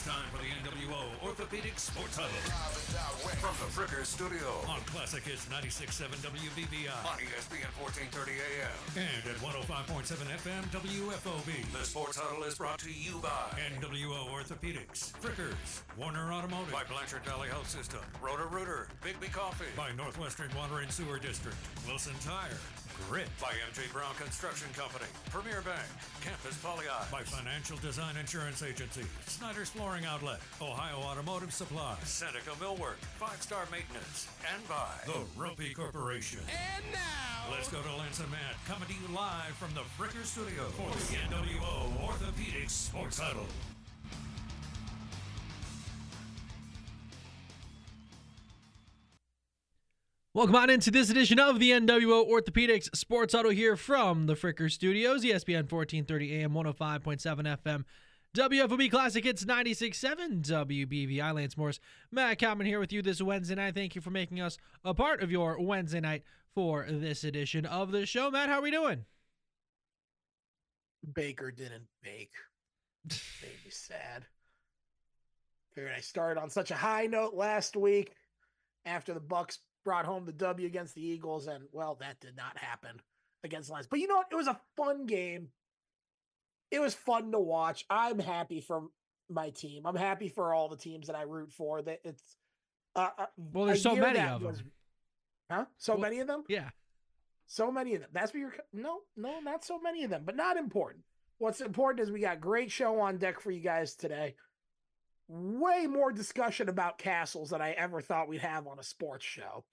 It's time for the NWO Orthopedic Sports Huddle. From the Fricker Studio. On Classic Hits 96.7 WBVI. On ESPN 1430 AM. And at 105.7 FM WFOB. The Sports Huddle is brought to you by NWO Orthopedics. Frickers. Warner Automotive. By Blanchard Valley Health System. Roto-Rooter. Bigby Coffee. By Northwestern Water and Sewer District. Wilson Tire. Grit by MJ Brown Construction Company, Premier Bank, Campus Poly by Financial Design Insurance Agency, Snyder's Flooring Outlet, Ohio Automotive Supply, Seneca Millwork, Five Star Maintenance, and by the Roppe Corporation. And now, Let's go to Lance and Matt, coming to you live from the Fricker Studio for the NWO Orthopedic Sports Huddle. Welcome on into this edition of the NWO Orthopedics Sports Huddle here from the Fricker Studios, ESPN 1430 AM, 105.7 FM, WFOB Classic Hits 96.7 WBVI. Lance Morris, Matt Kalman here with you this Wednesday night. Thank you for making us a part of your Wednesday night for this edition of the show. Matt, how are we doing? Baker didn't bake. Made me sad. Figured I started on such a high note last week after the Bucks brought home the W against the Eagles, and well, that did not happen against the Lions. But you know what? It was a fun game. It was fun to watch. I'm happy for my team. I'm happy for all the teams that I root for. That it's uh, uh, Well, there's so many of them. Huh? So Well, many of them? Yeah. So many of them. That's what you're. No, no, not so many of them, but not important. What's important is we got great show on deck for you guys today. Way more discussion about castles than I ever thought we'd have on a sports show.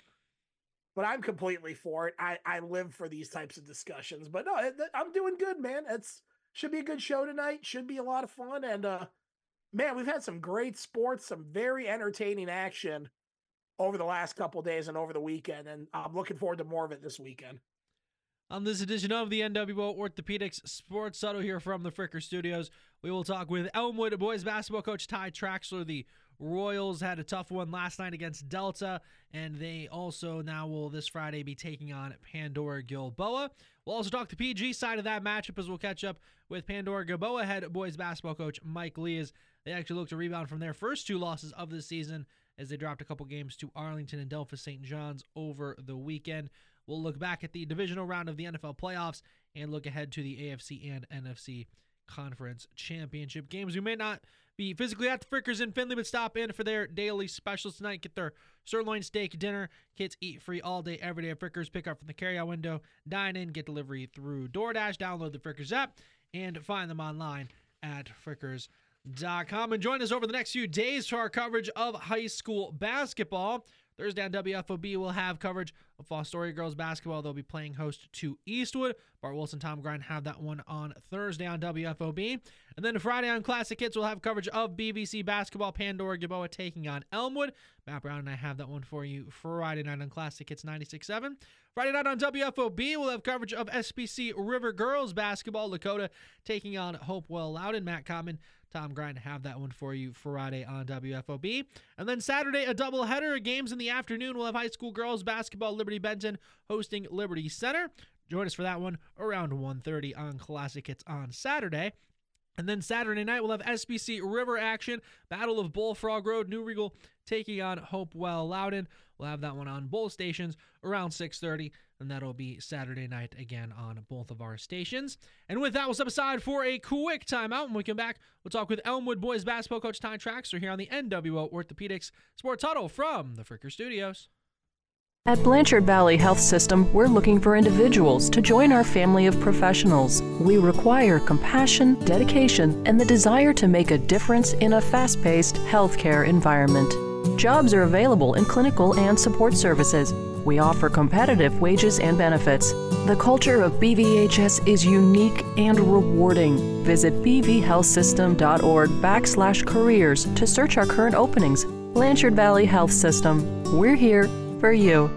But I'm completely for it. I, I live for these types of discussions. But no, I'm doing good, man. It's should be a good show tonight. Should be a lot of fun. And uh man, we've had some great sports, some very entertaining action over the last couple days and over the weekend. And I'm looking forward to more of it this weekend. On this edition of the NWO Orthopedics Sports Huddle here from the Fricker Studios, we will talk with Elmwood boys basketball coach Ty Traxler. The Royals had a tough one last night against Delta, and they also now will this Friday be taking on Pandora Gilboa. We'll also talk the PG side of that matchup as we'll catch up with Pandora Gilboa head boys basketball coach Mike Lee as they actually look to rebound from their first two losses of the season as they dropped a couple games to Arlington and Delphos St. John's over the weekend. We'll look back at the divisional round of the NFL playoffs and look ahead to the AFC and NFC conference championship games. We may not be physically at the Frickers in Findlay, but stop in for their daily specials tonight. Get their sirloin steak dinner. Kids eat free all day, every day at Frickers. Pick up from the carryout window. Dine in, get delivery through DoorDash. Download the Frickers app and find them online at frickers.com. And join us over the next few days for our coverage of high school basketball. Thursday on WFOB, we'll have coverage of Fostoria girls basketball. They'll be playing host to Eastwood. Bart Wilson, Tom Grind have that one on Thursday on WFOB. And then Friday on Classic Hits, we'll have coverage of BVC basketball. Pandora Gilboa taking on Elmwood. Matt Brown and I have that one for you Friday night on Classic Hits 96.7. Friday night on WFOB, we'll have coverage of SBC River girls basketball. Lakota taking on Hopewell Loudon. Matt Common, Tom Grind have that one for you Friday on WFOB. And then Saturday, a doubleheader. Games in the afternoon. We'll have high school girls basketball. Liberty Benton hosting Liberty Center. Join us for that one around 1.30 on Classic Hits on Saturday. And then Saturday night, we'll have SBC River action. Battle of Bullfrog Road. New Riegel taking on Hopewell Loudon. We'll have that one on both stations around 6.30. And that'll be Saturday night again on both of our stations. And with that, we'll step aside for a quick timeout. When we come back, we'll talk with Elmwood boys basketball coach Ty Traxler here on the NWO Orthopedics Sports Huddle from the Fricker Studios. At Blanchard Valley Health System, we're looking for individuals to join our family of professionals. We require compassion, dedication, and the desire to make a difference in a fast paced healthcare environment. Jobs are available in clinical and support services. We offer competitive wages and benefits. The culture of BVHS is unique and rewarding. Visit bvhealthsystem.org backslash careers to search our current openings. Blanchard Valley Health System. We're here for you.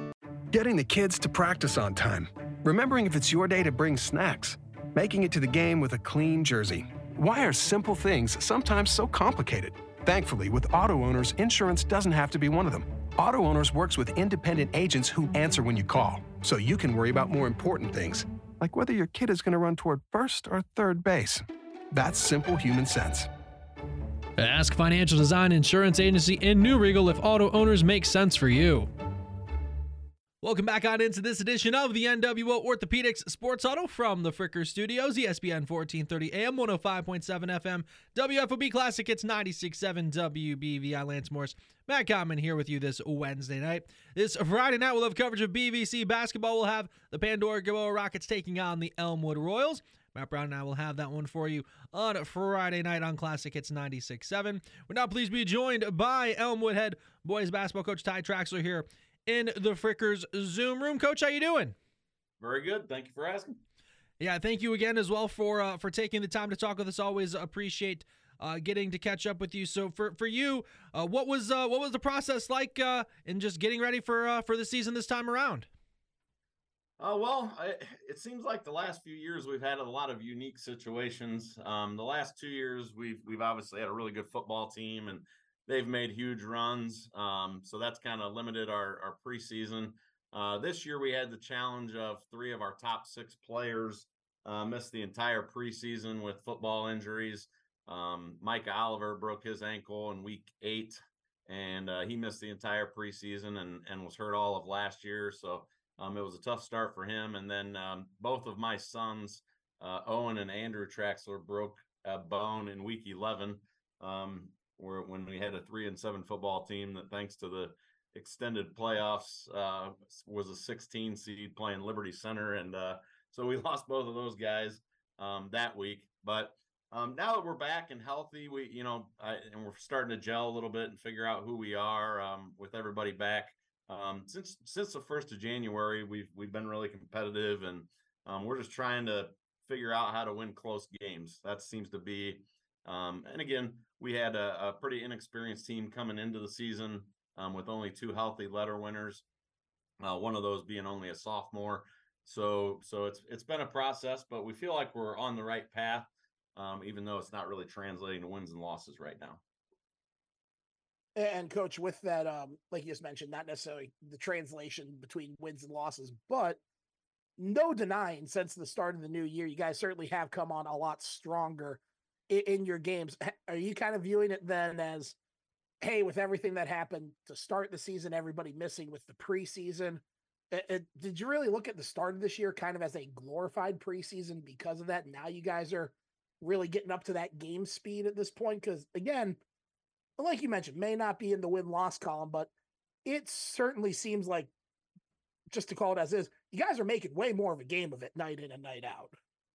Getting the kids to practice on time. Remembering if it's your day to bring snacks. Making it to the game with a clean jersey. Why are simple things sometimes so complicated? Thankfully, with auto owners, insurance doesn't have to be one of them. Auto Owners works with independent agents who answer when you call, so you can worry about more important things, like whether your kid is going to run toward first or third base. That's simple human sense. Ask Financial Design Insurance Agency in New Riegel if auto owners make sense for you. Welcome back on into this edition of the NWO Orthopedics Sports Huddle from the Fricker Studios, ESPN 1430 AM, 105.7 FM, WFOB Classic. It's 96.7 WBVI. Lance Morris, Matt Common here with you this Wednesday night. This Friday night, we'll have coverage of BVC basketball. We'll have the Pandora Gilboa Rockets taking on the Elmwood Royals. Matt Brown and I will have that one for you on Friday night on Classic Hits 96.7. We're now pleased to be joined by Elmwood head boys basketball coach Ty Traxler here in the Frickers Zoom room. Coach, how you doing? Very good. Thank you for asking. Yeah, thank you again as well for uh, for taking the time to talk with us. Always appreciate uh, getting to catch up with you. So for for you, uh, what was uh, what was the process like uh, in just getting ready for uh, for the season this time around? Uh, well, I, it seems like the last few years we've had a lot of unique situations. Um, the last two years we've we've obviously had a really good football team and they've made huge runs. Um, so that's kind of limited our, our preseason. Uh, this year we had the challenge of three of our top six players uh, missed the entire preseason with football injuries. Um, Micah Oliver broke his ankle in week eight, and uh, he missed the entire preseason and and was hurt all of last year. So um, it was a tough start for him. And then um, both of my sons, uh, Owen and Andrew Traxler, broke a bone in week 11. Um, where when we had a three and seven football team that thanks to the extended playoffs uh, was a 16 seed playing Liberty Center, and uh, so we lost both of those guys um, that week. But um, now that we're back and healthy, we you know I, and we're starting to gel a little bit and figure out who we are um, with everybody back. Um, since since the first of January, we've we've been really competitive, and um, we're just trying to figure out how to win close games. That seems to be um, and again, we had a, a, pretty inexperienced team coming into the season um, with only two healthy letter winners. Uh, one of those being only a sophomore. So, so it's it's been a process, but we feel like we're on the right path, um, even though it's not really translating to wins and losses right now. And coach, with that, um, like you just mentioned, not necessarily the translation between wins and losses, but no denying since the start of the new year, you guys certainly have come on a lot stronger in your games. Are you kind of viewing it then as, hey, with everything that happened to start the season, everybody missing with the preseason? It, it, did you really look at the start of this year kind of as a glorified preseason because of that? Now you guys are really getting up to that game speed at this point? Because again, like you mentioned, may not be in the win loss column, but it certainly seems like, just to call it as is, you guys are making way more of a game of it night in and night out.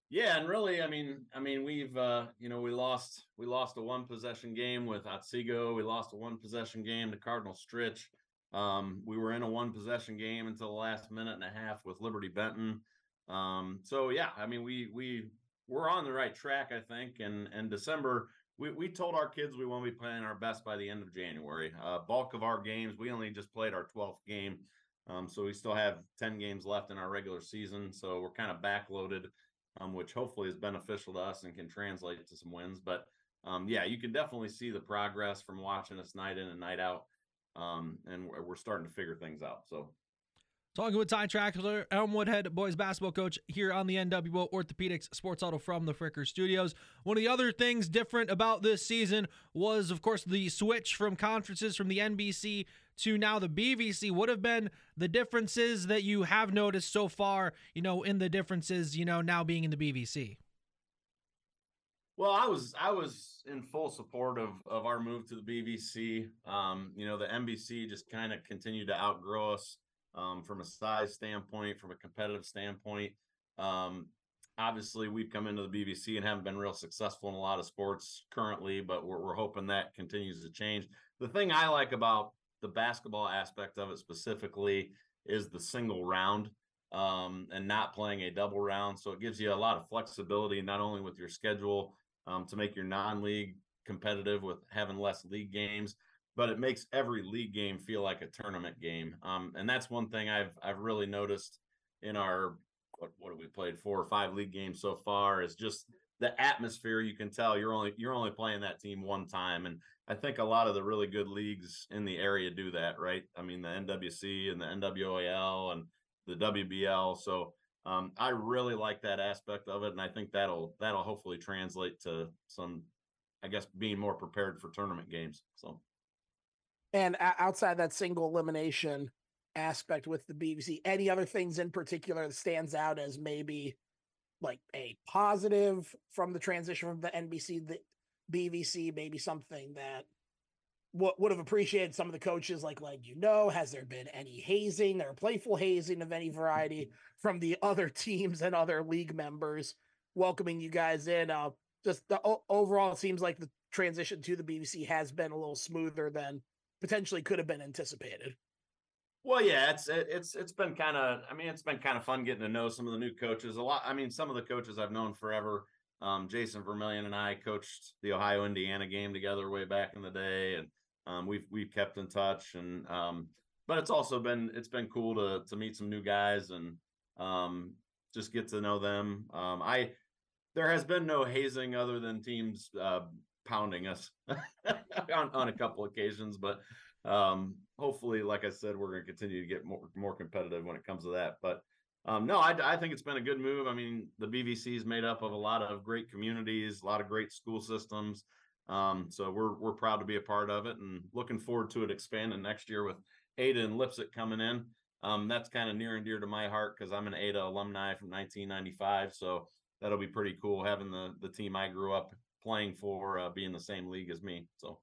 Yeah, and really, I mean, I mean, we've uh, you know, we lost we lost a one possession game with Otsego. We lost a one possession game to Cardinal Stritch. Um, we were in a one possession game until the last minute and a half with Liberty Benton. Um, so yeah, I mean, we we we're on the right track, I think. And and December, we we told our kids we want to be playing our best by the end of January. Uh, bulk of our games, we only just played our 12th game. Um, so we still have 10 games left in our regular season. So we're kind of backloaded um, which hopefully is beneficial to us and can translate to some wins. But um, yeah, you can definitely see the progress from watching us night in and night out. Um, and we're starting to figure things out. So Talking with Ty Traxler, Elmwood head boys basketball coach here on the NWO Orthopedics Sports Huddle from the Fricker Studios. One of the other things different about this season was, of course, the switch from conferences from the NBC to now the BVC. What have been the differences that you have noticed so far, you know, in the differences, you know, now being in the BVC? Well, I was I was in full support of of our move to the BVC. Um, you know, the NBC just kind of continued to outgrow us um, from a size standpoint, from a competitive standpoint. Um, obviously, we've come into the BVC and haven't been real successful in a lot of sports currently, but we're, we're hoping that continues to change. The thing I like about the basketball aspect of it specifically is the single round um, and not playing a double round. So it gives you a lot of flexibility, not only with your schedule um, to make your non league competitive with having less league games, but it makes every league game feel like a tournament game. Um, and that's one thing I've I've really noticed in our what what have we played four or five league games so far is just the atmosphere. You can tell you're only you're only playing that team one time, and I think a lot of the really good leagues in the area do that, right? I mean the NWC and the NWAL and the WBL. So um, I really like that aspect of it, and I think that'll that'll hopefully translate to some I guess being more prepared for tournament games. So, and outside that single elimination aspect with the BVC, any other things in particular that stands out as maybe like a positive from the transition from the NBC the BVC, maybe something that what would have appreciated some of the coaches like like you know has there been any hazing or playful hazing of any variety from the other teams and other league members welcoming you guys in? Uh just the overall it seems like the transition to the bvc has been a little smoother than potentially could have been anticipated well yeah it's it's it's been kind of i mean it's been kind of fun getting to know some of the new coaches a lot i mean some of the coaches i've known forever um, jason vermillion and i coached the ohio indiana game together way back in the day and um, we've we've kept in touch, and um, but it's also been it's been cool to to meet some new guys and um, just get to know them. Um, I there has been no hazing other than teams uh, pounding us on, on a couple occasions, but um, hopefully, like I said, we're going to continue to get more more competitive when it comes to that. But um, no, I, I think it's been a good move. I mean, the BVC is made up of a lot of great communities, a lot of great school systems. Um, so we're we're proud to be a part of it and looking forward to it expanding next year with Ada and Leipsic coming in. Um, that's kind of near and dear to my heart because I'm an Ada alumni from 1995. So that'll be pretty cool having the the team I grew up playing for uh, be in the same league as me. So.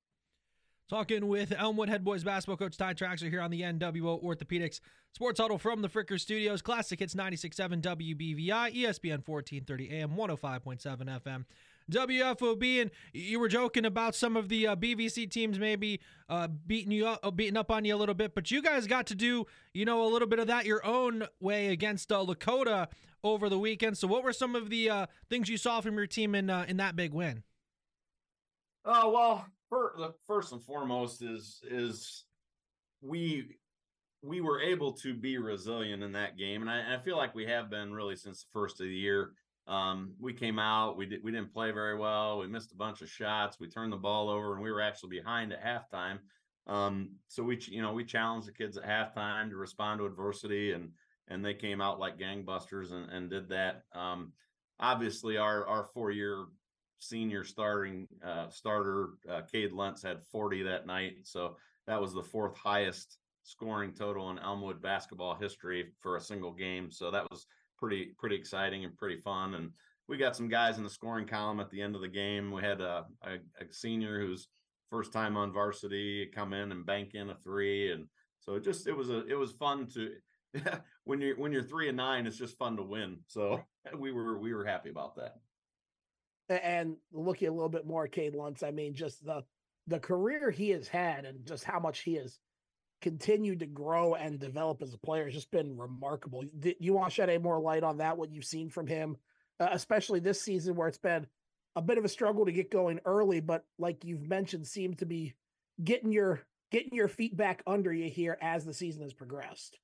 Talking with Elmwood head boys basketball coach Ty Traxler here on the NWO Orthopedics Sports Huddle from the Fricker Studios. Classic Hits 96.7 WBVI, ESPN 1430 AM, 105.7 FM. WFOB, and you were joking about some of the uh, BVC teams maybe uh, beating you up, uh, beating up on you a little bit, but you guys got to do you know a little bit of that your own way against uh, Lakota over the weekend. So, what were some of the uh, things you saw from your team in uh, in that big win? Oh well, first and foremost is is we we were able to be resilient in that game, and I, I feel like we have been really since the first of the year. Um, we came out, we did we didn't play very well. We missed a bunch of shots. We turned the ball over, and we were actually behind at halftime. Um, so we you know we challenged the kids at halftime to respond to adversity, and and they came out like gangbusters and, and did that. Um, obviously, our our four year senior starting uh, starter uh, Cade Lentz had 40 that night, so that was the fourth highest scoring total in Elmwood basketball history for a single game. So that was pretty pretty exciting and pretty fun. And we got some guys in the scoring column at the end of the game. We had a, a, a senior who's first time on varsity come in and bank in a three, and so it just it was a it was fun to when you're when you're three and nine, it's just fun to win. So we were we were happy about that. And looking a little bit more at Cade Lentz, I mean, just the the career he has had and just how much he has continued to grow and develop as a player has just been remarkable. You want to shed any more light on that? What you've seen from him, uh, especially this season, where it's been a bit of a struggle to get going early, but like you've mentioned, seemed to be getting your getting your feet back under you here as the season has progressed.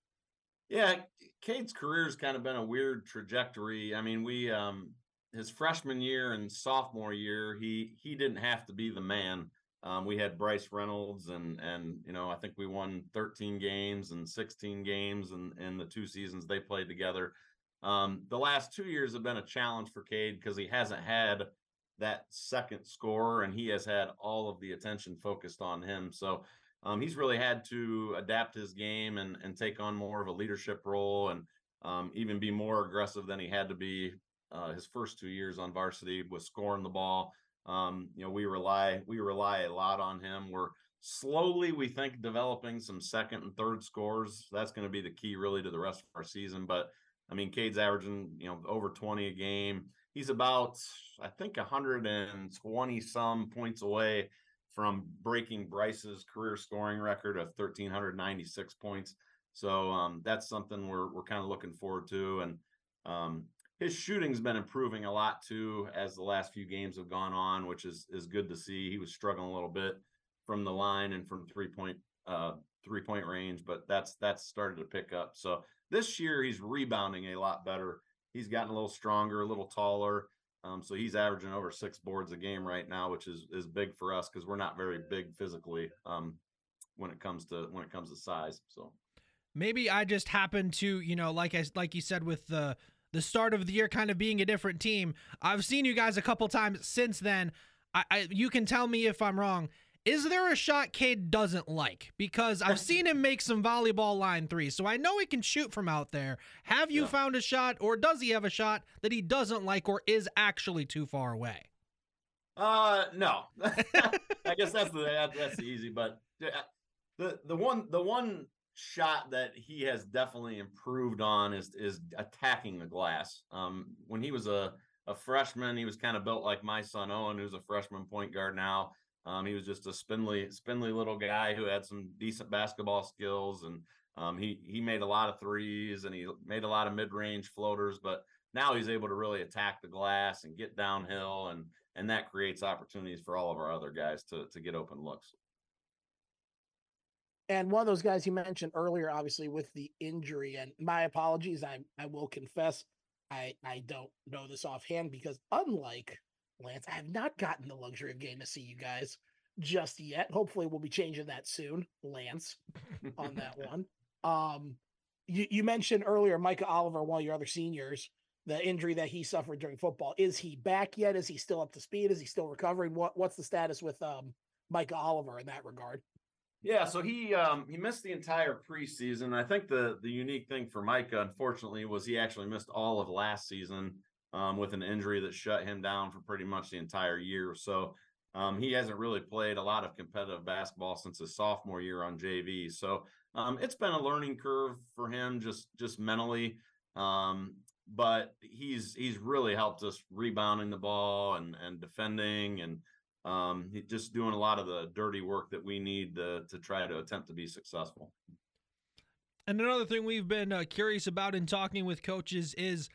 Yeah, Cade's career has kind of been a weird trajectory. I mean, we um his freshman year and sophomore year, he he didn't have to be the man. Um, we had Bryce Reynolds, and and you know I think we won 13 games and 16 games in in the two seasons they played together. Um, the last two years have been a challenge for Cade because he hasn't had that second scorer, and he has had all of the attention focused on him. So um, he's really had to adapt his game and and take on more of a leadership role, and um, even be more aggressive than he had to be uh, his first two years on varsity was scoring the ball. Um, you know, we rely we rely a lot on him. We're slowly, we think, developing some second and third scores. That's going to be the key, really, to the rest of our season. But I mean, Cade's averaging you know over twenty a game. He's about, I think, 120 some points away from breaking Bryce's career scoring record of 1,396 points. So um, that's something we're we're kind of looking forward to. And um, his shooting's been improving a lot too as the last few games have gone on, which is is good to see. He was struggling a little bit from the line and from three point uh three point range, but that's that's started to pick up. So this year he's rebounding a lot better. He's gotten a little stronger, a little taller. Um, so he's averaging over six boards a game right now, which is is big for us because we're not very big physically um, when it comes to when it comes to size. So maybe I just happen to, you know, like I like you said with the the start of the year kind of being a different team. I've seen you guys a couple times since then. I, I you can tell me if I'm wrong. Is there a shot Cade doesn't like? Because I've seen him make some volleyball line threes, so I know he can shoot from out there. Have you yeah. found a shot, or does he have a shot that he doesn't like, or is actually too far away? Uh, no. I guess that's the that's the easy, but the the one the one shot that he has definitely improved on is is attacking the glass. Um, when he was a a freshman, he was kind of built like my son Owen, who's a freshman point guard now. Um, he was just a spindly, spindly little guy who had some decent basketball skills, and um, he he made a lot of threes and he made a lot of mid range floaters. But now he's able to really attack the glass and get downhill, and and that creates opportunities for all of our other guys to to get open looks. And one of those guys you mentioned earlier, obviously with the injury, and my apologies, I I will confess, I I don't know this offhand because unlike Lance, I have not gotten the luxury of getting to see you guys just yet. Hopefully, we'll be changing that soon, Lance, on that one. Um, you you mentioned earlier Micah Oliver, one of your other seniors, the injury that he suffered during football. Is he back yet? Is he still up to speed? Is he still recovering? What what's the status with um Micah Oliver in that regard? Yeah, so he um, he missed the entire preseason. I think the the unique thing for Micah, unfortunately, was he actually missed all of last season um, with an injury that shut him down for pretty much the entire year. So um, he hasn't really played a lot of competitive basketball since his sophomore year on JV. So um, it's been a learning curve for him, just just mentally. Um, but he's he's really helped us rebounding the ball and and defending and um, just doing a lot of the dirty work that we need to, to try to attempt to be successful. And another thing we've been uh, curious about in talking with coaches is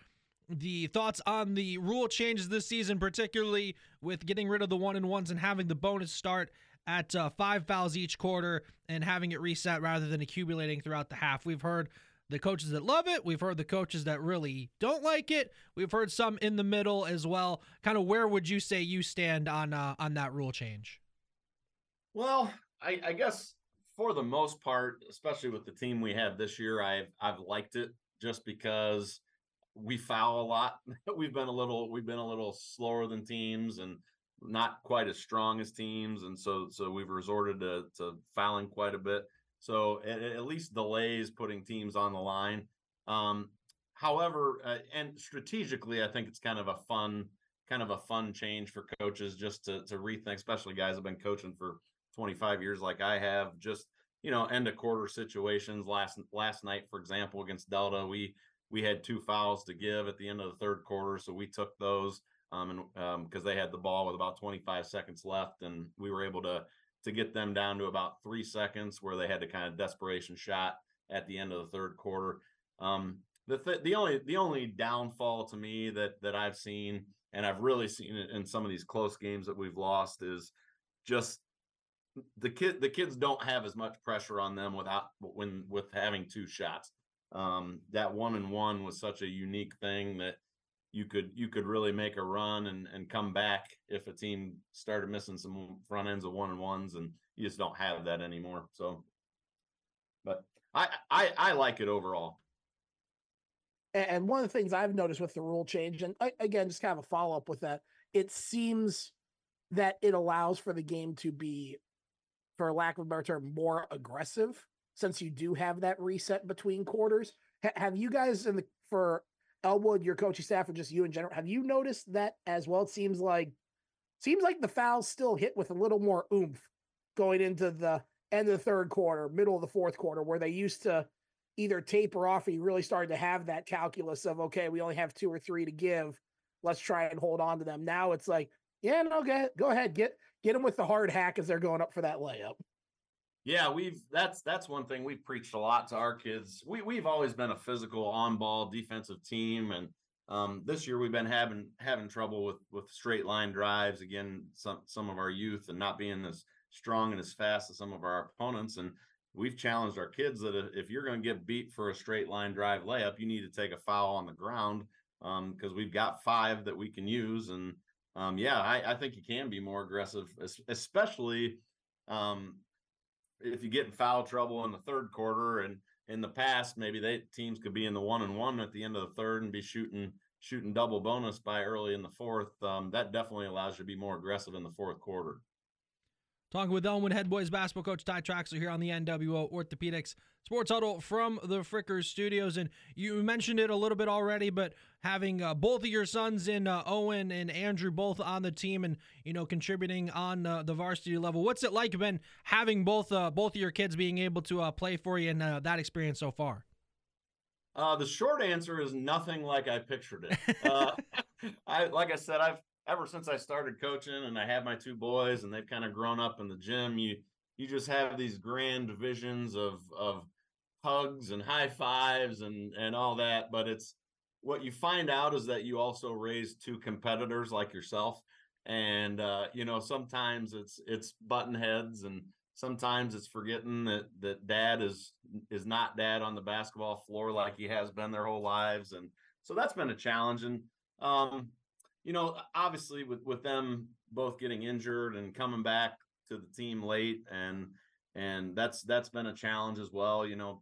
the thoughts on the rule changes this season, particularly with getting rid of the one and ones and having the bonus start at uh, five fouls each quarter and having it reset rather than accumulating throughout the half. We've heard the coaches that love it. We've heard the coaches that really don't like it. We've heard some in the middle as well. Kind of where would you say you stand on uh, on that rule change? Well, I, I guess for the most part, especially with the team we have this year, I've I've liked it just because we foul a lot. we've been a little we've been a little slower than teams and not quite as strong as teams, and so so we've resorted to to fouling quite a bit. So it, it at least delays putting teams on the line. Um, however, uh, and strategically, I think it's kind of a fun, kind of a fun change for coaches just to to rethink, especially guys have been coaching for 25 years like I have. Just you know, end of quarter situations. Last last night, for example, against Delta, we we had two fouls to give at the end of the third quarter, so we took those. Um, and because um, they had the ball with about 25 seconds left, and we were able to to get them down to about three seconds where they had to kind of desperation shot at the end of the third quarter. Um, the th- the only the only downfall to me that that I've seen and I've really seen it in some of these close games that we've lost is just the kid the kids don't have as much pressure on them without when with having two shots. Um, that one and one was such a unique thing that you could you could really make a run and and come back if a team started missing some front ends of one and ones and you just don't have that anymore so. But i i i like it overall. And one of the things i've noticed with the rule change and again just kind of a follow-up with that it seems that it allows for the game to be for lack of a better term more aggressive since you do have that reset between quarters. Have you guys in the for Elmwood, your coaching staff, or just you in general, have you noticed that as well? It seems like seems like the fouls still hit with a little more oomph going into the end of the third quarter, middle of the fourth quarter, where they used to either taper off or you really started to have that calculus of okay, we only have two or three to give. Let's try and hold on to them. Now it's like, yeah, no, go ahead, go ahead, get get them with the hard hack as they're going up for that layup. Yeah, we've that's that's one thing we've preached a lot to our kids. We we've always been a physical on ball defensive team, and um, this year we've been having having trouble with with straight line drives again. Some some of our youth and not being as strong and as fast as some of our opponents, and we've challenged our kids that if you're going to get beat for a straight line drive layup, you need to take a foul on the ground because um, we've got five that we can use, and um, yeah, I, I think you can be more aggressive, especially um, if you get in foul trouble in the third quarter and in the past maybe they teams could be in the one and one at the end of the third and be shooting shooting double bonus by early in the fourth, um, that definitely allows you to be more aggressive in the fourth quarter. Talking with Elmwood Head Boys basketball coach Ty Traxler here on the NWO Orthopedics Sports Huddle from the Frickers Studios. And you mentioned it a little bit already, but having uh, both of your sons in uh, Owen and Andrew both on the team and you know contributing on uh, the varsity level, what's it like been having both uh, both of your kids being able to uh, play for you and uh, that experience so far? the short answer is nothing like I pictured it. I like I said, I've ever since I started coaching and I have my two boys and they've kind of grown up in the gym, you you just have these grand visions of of hugs and high fives and and all that. But it's what you find out is that you also raise two competitors like yourself. And uh, you know, sometimes it's it's button heads and sometimes it's forgetting that that dad is is not dad on the basketball floor like he has been their whole lives. And so that's been a challenge. And um, you know, obviously with with them both getting injured and coming back to the team late and and that's that's been a challenge as well, you know,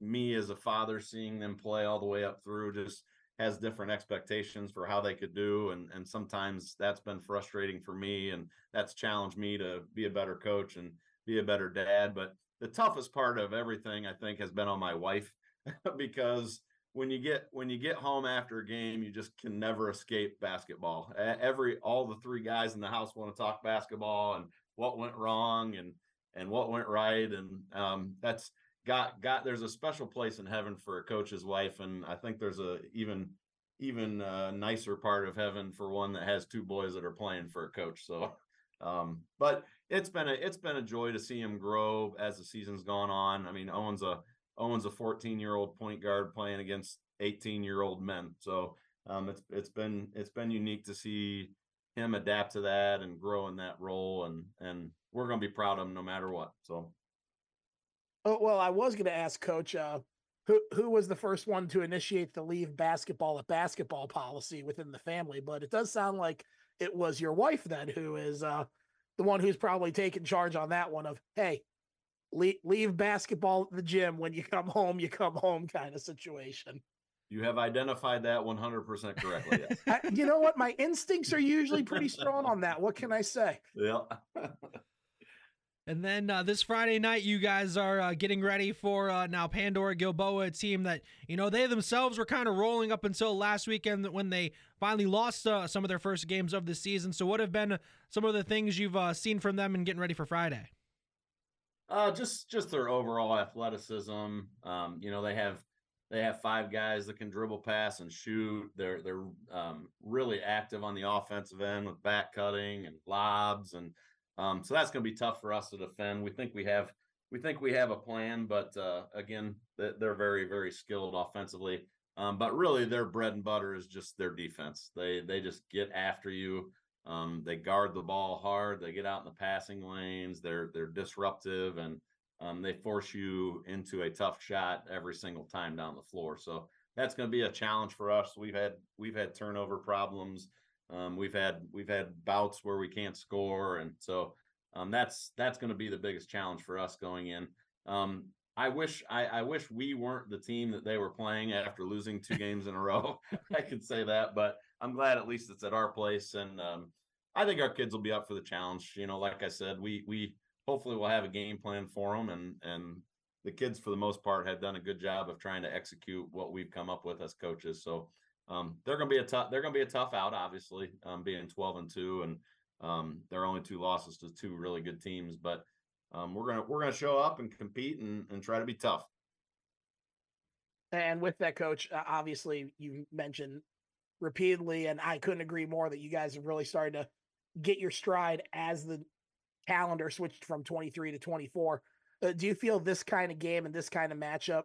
me as a father seeing them play all the way up through just has different expectations for how they could do and and sometimes that's been frustrating for me and that's challenged me to be a better coach and be a better dad but the toughest part of everything I think has been on my wife because when you get when you get home after a game, you just can never escape basketball. Every all the three guys in the house want to talk basketball and what went wrong and and what went right, and um, that's got got. There's a special place in heaven for a coach's wife, and I think there's a even even uh, nicer part of heaven for one that has two boys that are playing for a coach. So, um, but it's been a it's been a joy to see him grow as the season's gone on. I mean, Owen's a Owen's a 14 year old point guard playing against 18 year old men. So um, it's it's been it's been unique to see him adapt to that and grow in that role, and and we're gonna be proud of him no matter what. So. Oh well, I was going to ask Coach, uh, who who was the first one to initiate the leave basketball at basketball policy within the family, but it does sound like it was your wife then who is uh, the one who's probably taking charge on that one. Of hey, leave, leave basketball at the gym when you come home you come home kind of situation you have identified that 100% correctly yes. I, you know what my instincts are usually pretty strong on that what can i say yeah And then uh, this Friday night, you guys are uh, getting ready for uh, now Pandora Gilboa, a team that, you know, they themselves were kind of rolling up until last weekend when they finally lost uh, some of their first games of the season. So, what have been some of the things you've uh, seen from them and getting ready for Friday? Uh, just just their overall athleticism. Um, you know, they have they have five guys that can dribble, pass, and shoot. They're they're um, really active on the offensive end with back cutting and lobs, and um, so that's going to be tough for us to defend. We think we have we think we have a plan, but uh, again, they're very very skilled offensively. Um, but really, their bread and butter is just their defense. They they just get after you. Um, they guard the ball hard. They get out in the passing lanes. They're they're disruptive and um, they force you into a tough shot every single time down the floor. So that's going to be a challenge for us. We've had we've had turnover problems. Um, we've had we've had bouts where we can't score, and so um, that's that's going to be the biggest challenge for us going in. Um, I wish I, I, wish we weren't the team that they were playing after losing two games in a row. I could say that, but I'm glad at least it's at our place, and um, I think our kids will be up for the challenge. You know, like I said, we we hopefully we'll have a game plan for them, and and the kids for the most part have done a good job of trying to execute what we've come up with as coaches. So um, they're going to be a tough they're going to be a tough out, obviously, um, being 12 and two, and um, they're only two losses to two really good teams, but um, we're gonna we're gonna show up and compete and, and try to be tough. And with that, coach, obviously you mentioned repeatedly, and I couldn't agree more that you guys have really started to get your stride as the calendar switched from 23 to 24. Uh, do you feel this kind of game and this kind of matchup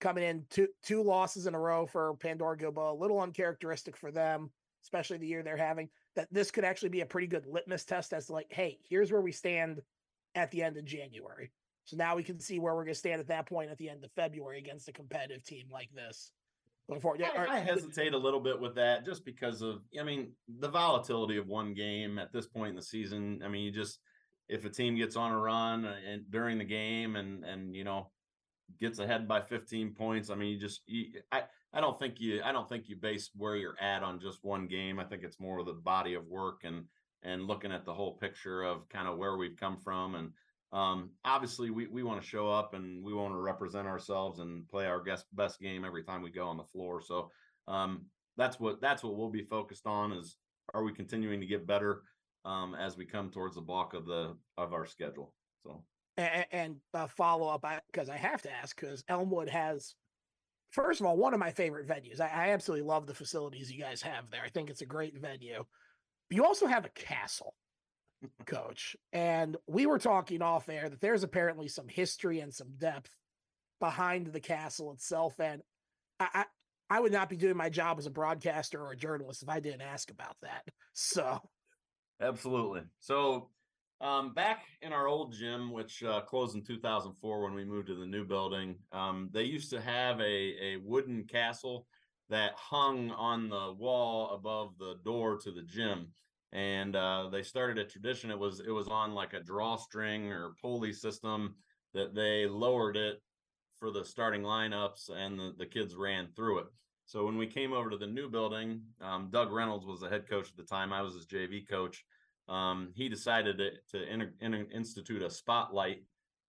coming in two two losses in a row for Pandora Gilboa, a little uncharacteristic for them, especially the year they're having, that this could actually be a pretty good litmus test as to like, hey, here's where we stand at the end of January. So now we can see where we're going to stand at that point at the end of February against a competitive team like this. Before, I, I hesitate a little bit with that just because of, I mean, the volatility of one game at this point in the season. I mean, you just, if a team gets on a run uh, and during the game and, and, you know, gets ahead by 15 points, I mean, you just, you, I, I don't think you I don't think you base where you're at on just one game. I think it's more of the body of work and and looking at the whole picture of kind of where we've come from and um, obviously we, we want to show up and we want to represent ourselves and play our best best game every time we go on the floor. So um, that's what that's what we'll be focused on is are we continuing to get better um, as we come towards the bulk of the of our schedule. So and, and uh, follow up because I, I have to ask because Elmwood has first of all, one of my favorite venues. I, I, absolutely love the facilities you guys have there. I think it's a great venue. You also have a castle, coach. And we were talking off air that there's apparently some history and some depth behind the castle itself. And I, I, I would not be doing my job as a broadcaster or a journalist if I didn't ask about that. So, absolutely. So, um, back in our old gym, which uh, closed in 2004 when we moved to the new building, um, they used to have a, a wooden castle that hung on the wall above the door to the gym. And uh, they started a tradition. It was it was on like a drawstring or pulley system that they lowered it for the starting lineups, and the, the kids ran through it. So when we came over to the new building, um, Doug Reynolds was the head coach at the time. I was his JV coach um, he decided to, to institute a spotlight,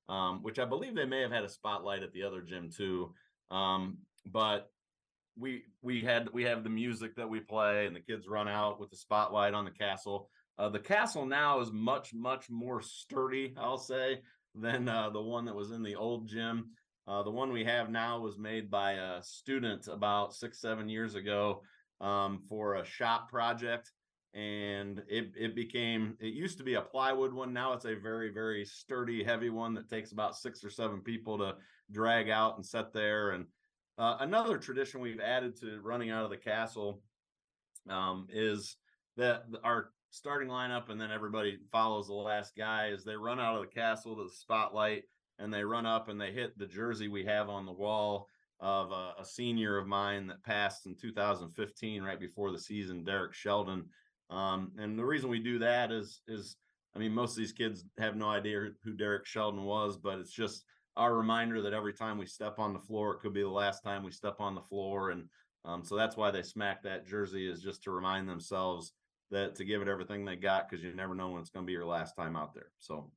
um, which I believe they may have had a spotlight at the other gym too. Um, but we we had we have the music that we play, and the kids run out with the spotlight on the castle. Uh, the castle now is much much more sturdy, I'll say, than uh, the one that was in the old gym. Uh, the one we have now was made by a student about six seven years ago um, for a shop project and it it became it used to be a plywood one now it's a very very sturdy heavy one that takes about six or seven people to drag out and set there and uh, another tradition we've added to running out of the castle um, is that our starting lineup and then everybody follows the last guy as they run out of the castle to the spotlight and they run up and they hit the jersey we have on the wall of a, a senior of mine that passed in 2015 right before the season derek sheldon um, and the reason we do that is is I mean most of these kids have no idea who Derek Sheldon was, but it's just our reminder that every time we step on the floor, it could be the last time we step on the floor, and um, so that's why they smack that jersey is just to remind themselves that to give it everything they got because you never know when it's going to be your last time out there. So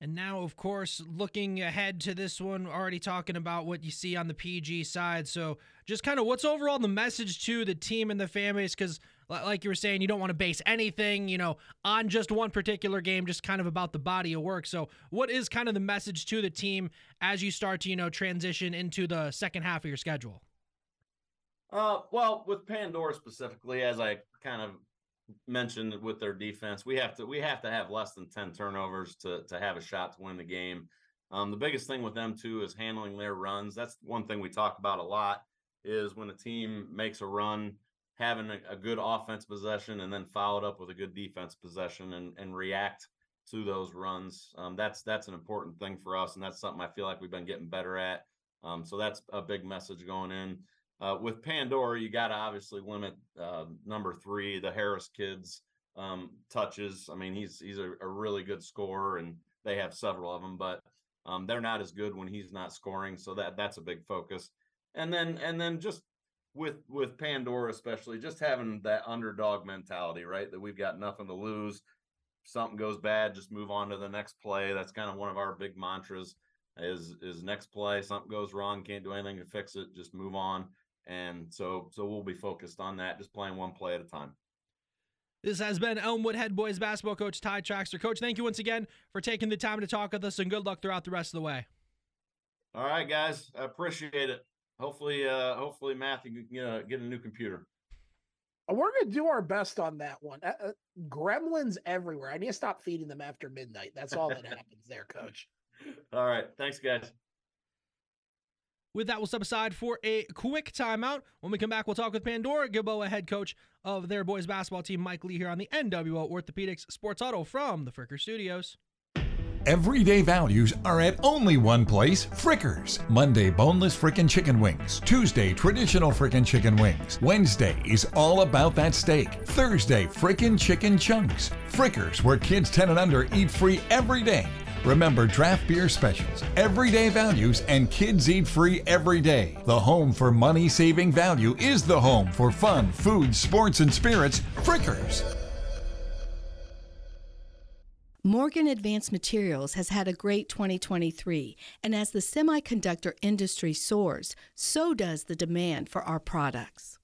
and now, of course, looking ahead to this one, already talking about what you see on the PG side. So, just kind of what's overall the message to the team and the fan base? Because, like you were saying, you don't want to base anything, you know, on just one particular game, just kind of about the body of work. So, what is kind of the message to the team as you start to, you know, transition into the second half of your schedule? Uh, well, with Pandora specifically, as I kind of mentioned with their defense, we have to we have to have less than 10 turnovers to to have a shot to win the game. Um, the biggest thing with them too is handling their runs. That's one thing we talk about a lot is when a team makes a run, having a, a good offense possession and then followed up with a good defense possession and and react to those runs. Um, that's that's an important thing for us, and that's something I feel like we've been getting better at. Um, so that's a big message going in. Uh, with Pandora, you got to obviously limit uh, number three, the Harris kids um, touches. I mean, he's he's a, a, really good scorer, and they have several of them, but um, they're not as good when he's not scoring. So that that's a big focus. And then and then just with with Pandora, especially, just having that underdog mentality, right? That we've got nothing to lose. something goes bad, just move on to the next play. That's kind of one of our big mantras. Is is next play something goes wrong, can't do anything to fix it, just move on and so so we'll be focused on that, just playing one play at a time. This has been Elmwood head boys basketball coach Ty Traxler. Coach, thank you once again for taking the time to talk with us, and good luck throughout the rest of the way. All right, guys, I appreciate it. Hopefully, uh, hopefully Matthew can uh, get a new computer. We're gonna do our best on that one. Uh, uh, gremlins everywhere. I need to stop feeding them after midnight. That's all that happens there, Coach. All right, thanks, guys. With that, we'll step aside for a quick timeout. When we come back, we'll talk with Pandora Gilboa, head coach of their boys basketball team, Mike Lee, here on the NWO Orthopedics Sports Huddle from the Fricker Studios. Everyday values are at only one place, Frickers. Monday, boneless frickin' chicken wings. Tuesday, traditional frickin' chicken wings. Wednesday is all about that steak. Thursday, frickin' chicken chunks. Frickers, where kids 10 and under eat free every day. Remember draft beer specials, everyday values, and kids eat free every day. The home for money saving value is the home for fun, food, sports, and spirits, Frickers. Morgan Advanced Materials has had a great 2023, and as the semiconductor industry soars, so does the demand for our products.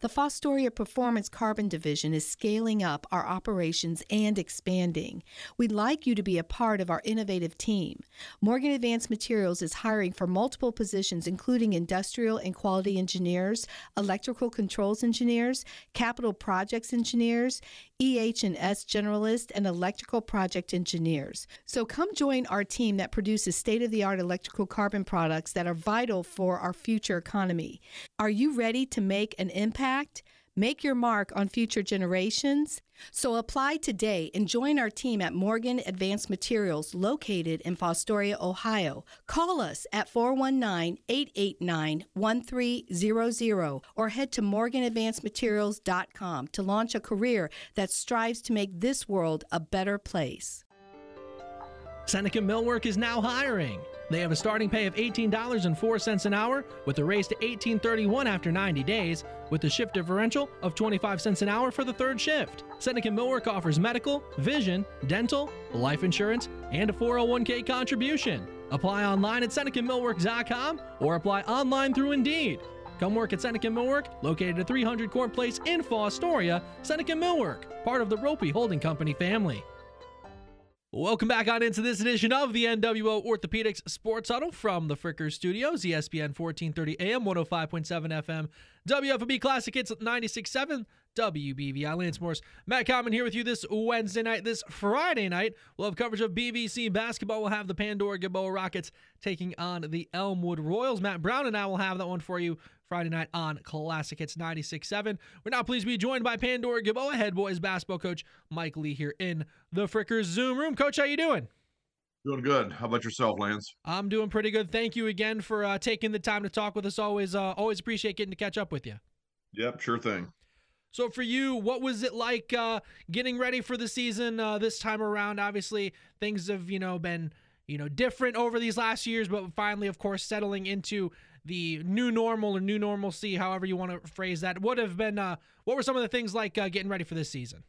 The Fostoria Performance Carbon Division is scaling up our operations and expanding. We'd like you to be a part of our innovative team. Morgan Advanced Materials is hiring for multiple positions, including industrial and quality engineers, electrical controls engineers, capital projects engineers, EH&S generalists, and electrical project engineers. So come join our team that produces state-of-the-art electrical carbon products that are vital for our future economy. Are you ready to make an impact? Make your mark on future generations. So apply today and join our team at Morgan Advanced Materials located in Fostoria, Ohio. Call us at 419 889 1300 or head to morganadvancedmaterials.com to launch a career that strives to make this world a better place. Seneca Millwork is now hiring. They have a starting pay of $18.04 an hour with a raise to $18.31 after 90 days with a shift differential of 25 cents an hour for the third shift. Seneca Millwork offers medical, vision, dental, life insurance, and a 401k contribution. Apply online at SenecaMillwork.com or apply online through Indeed. Come work at Seneca Millwork, located at 300 Court Place in Fostoria. Seneca Millwork, part of the Roppe Holding Company family. Welcome back on into this edition of the NWO Orthopedics Sports Huddle from the Fricker Studios, ESPN 1430 AM, 105.7 FM, WFB Classic Hits 96.7, WBVI Lance Morris, Matt Common here with you this Wednesday night. This Friday night, we'll have coverage of BVC basketball. We'll have the Pandora Gilboa Rockets taking on the Elmwood Royals. Matt Brown and I will have that one for you Friday night on Classic Hits 96.7. We're now pleased to be joined by Pandora Gilboa head boys basketball coach Mike Lee here in the Frickers Zoom room. Coach, how you doing? Doing good. How about yourself, Lance? I'm doing pretty good. Thank you again for uh, taking the time to talk with us. Always, uh, always appreciate getting to catch up with you. Yep, sure thing. So for you, what was it like uh, getting ready for the season uh, this time around? Obviously, things have you know been you know different over these last years, but finally, of course, settling into the new normal or new normalcy, however you want to phrase that. would have been uh, what were some of the things like uh, getting ready for this season?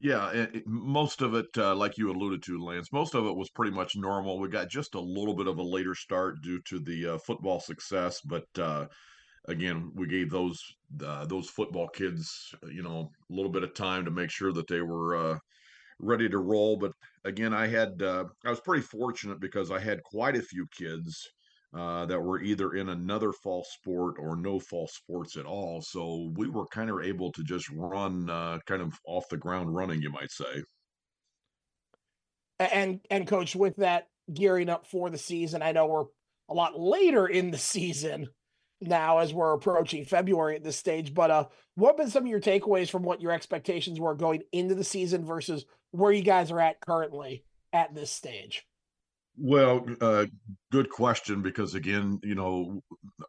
Yeah, it, most of it, uh, like you alluded to, Lance, most of it was pretty much normal. We got just a little bit of a later start due to the uh, football success, but uh, again, we gave those uh, those football kids, you know, a little bit of time to make sure that they were uh, ready to roll. But again, I had uh, I was pretty fortunate because I had quite a few kids uh, that were either in another fall sport or no fall sports at all. So we were kind of able to just run uh, kind of off the ground running, you might say. And and coach, with that gearing up for the season, I know we're a lot later in the season now as we're approaching February at this stage. But uh, what have been some of your takeaways from what your expectations were going into the season versus where you guys are at currently at this stage? Well, uh, good question because again, you know,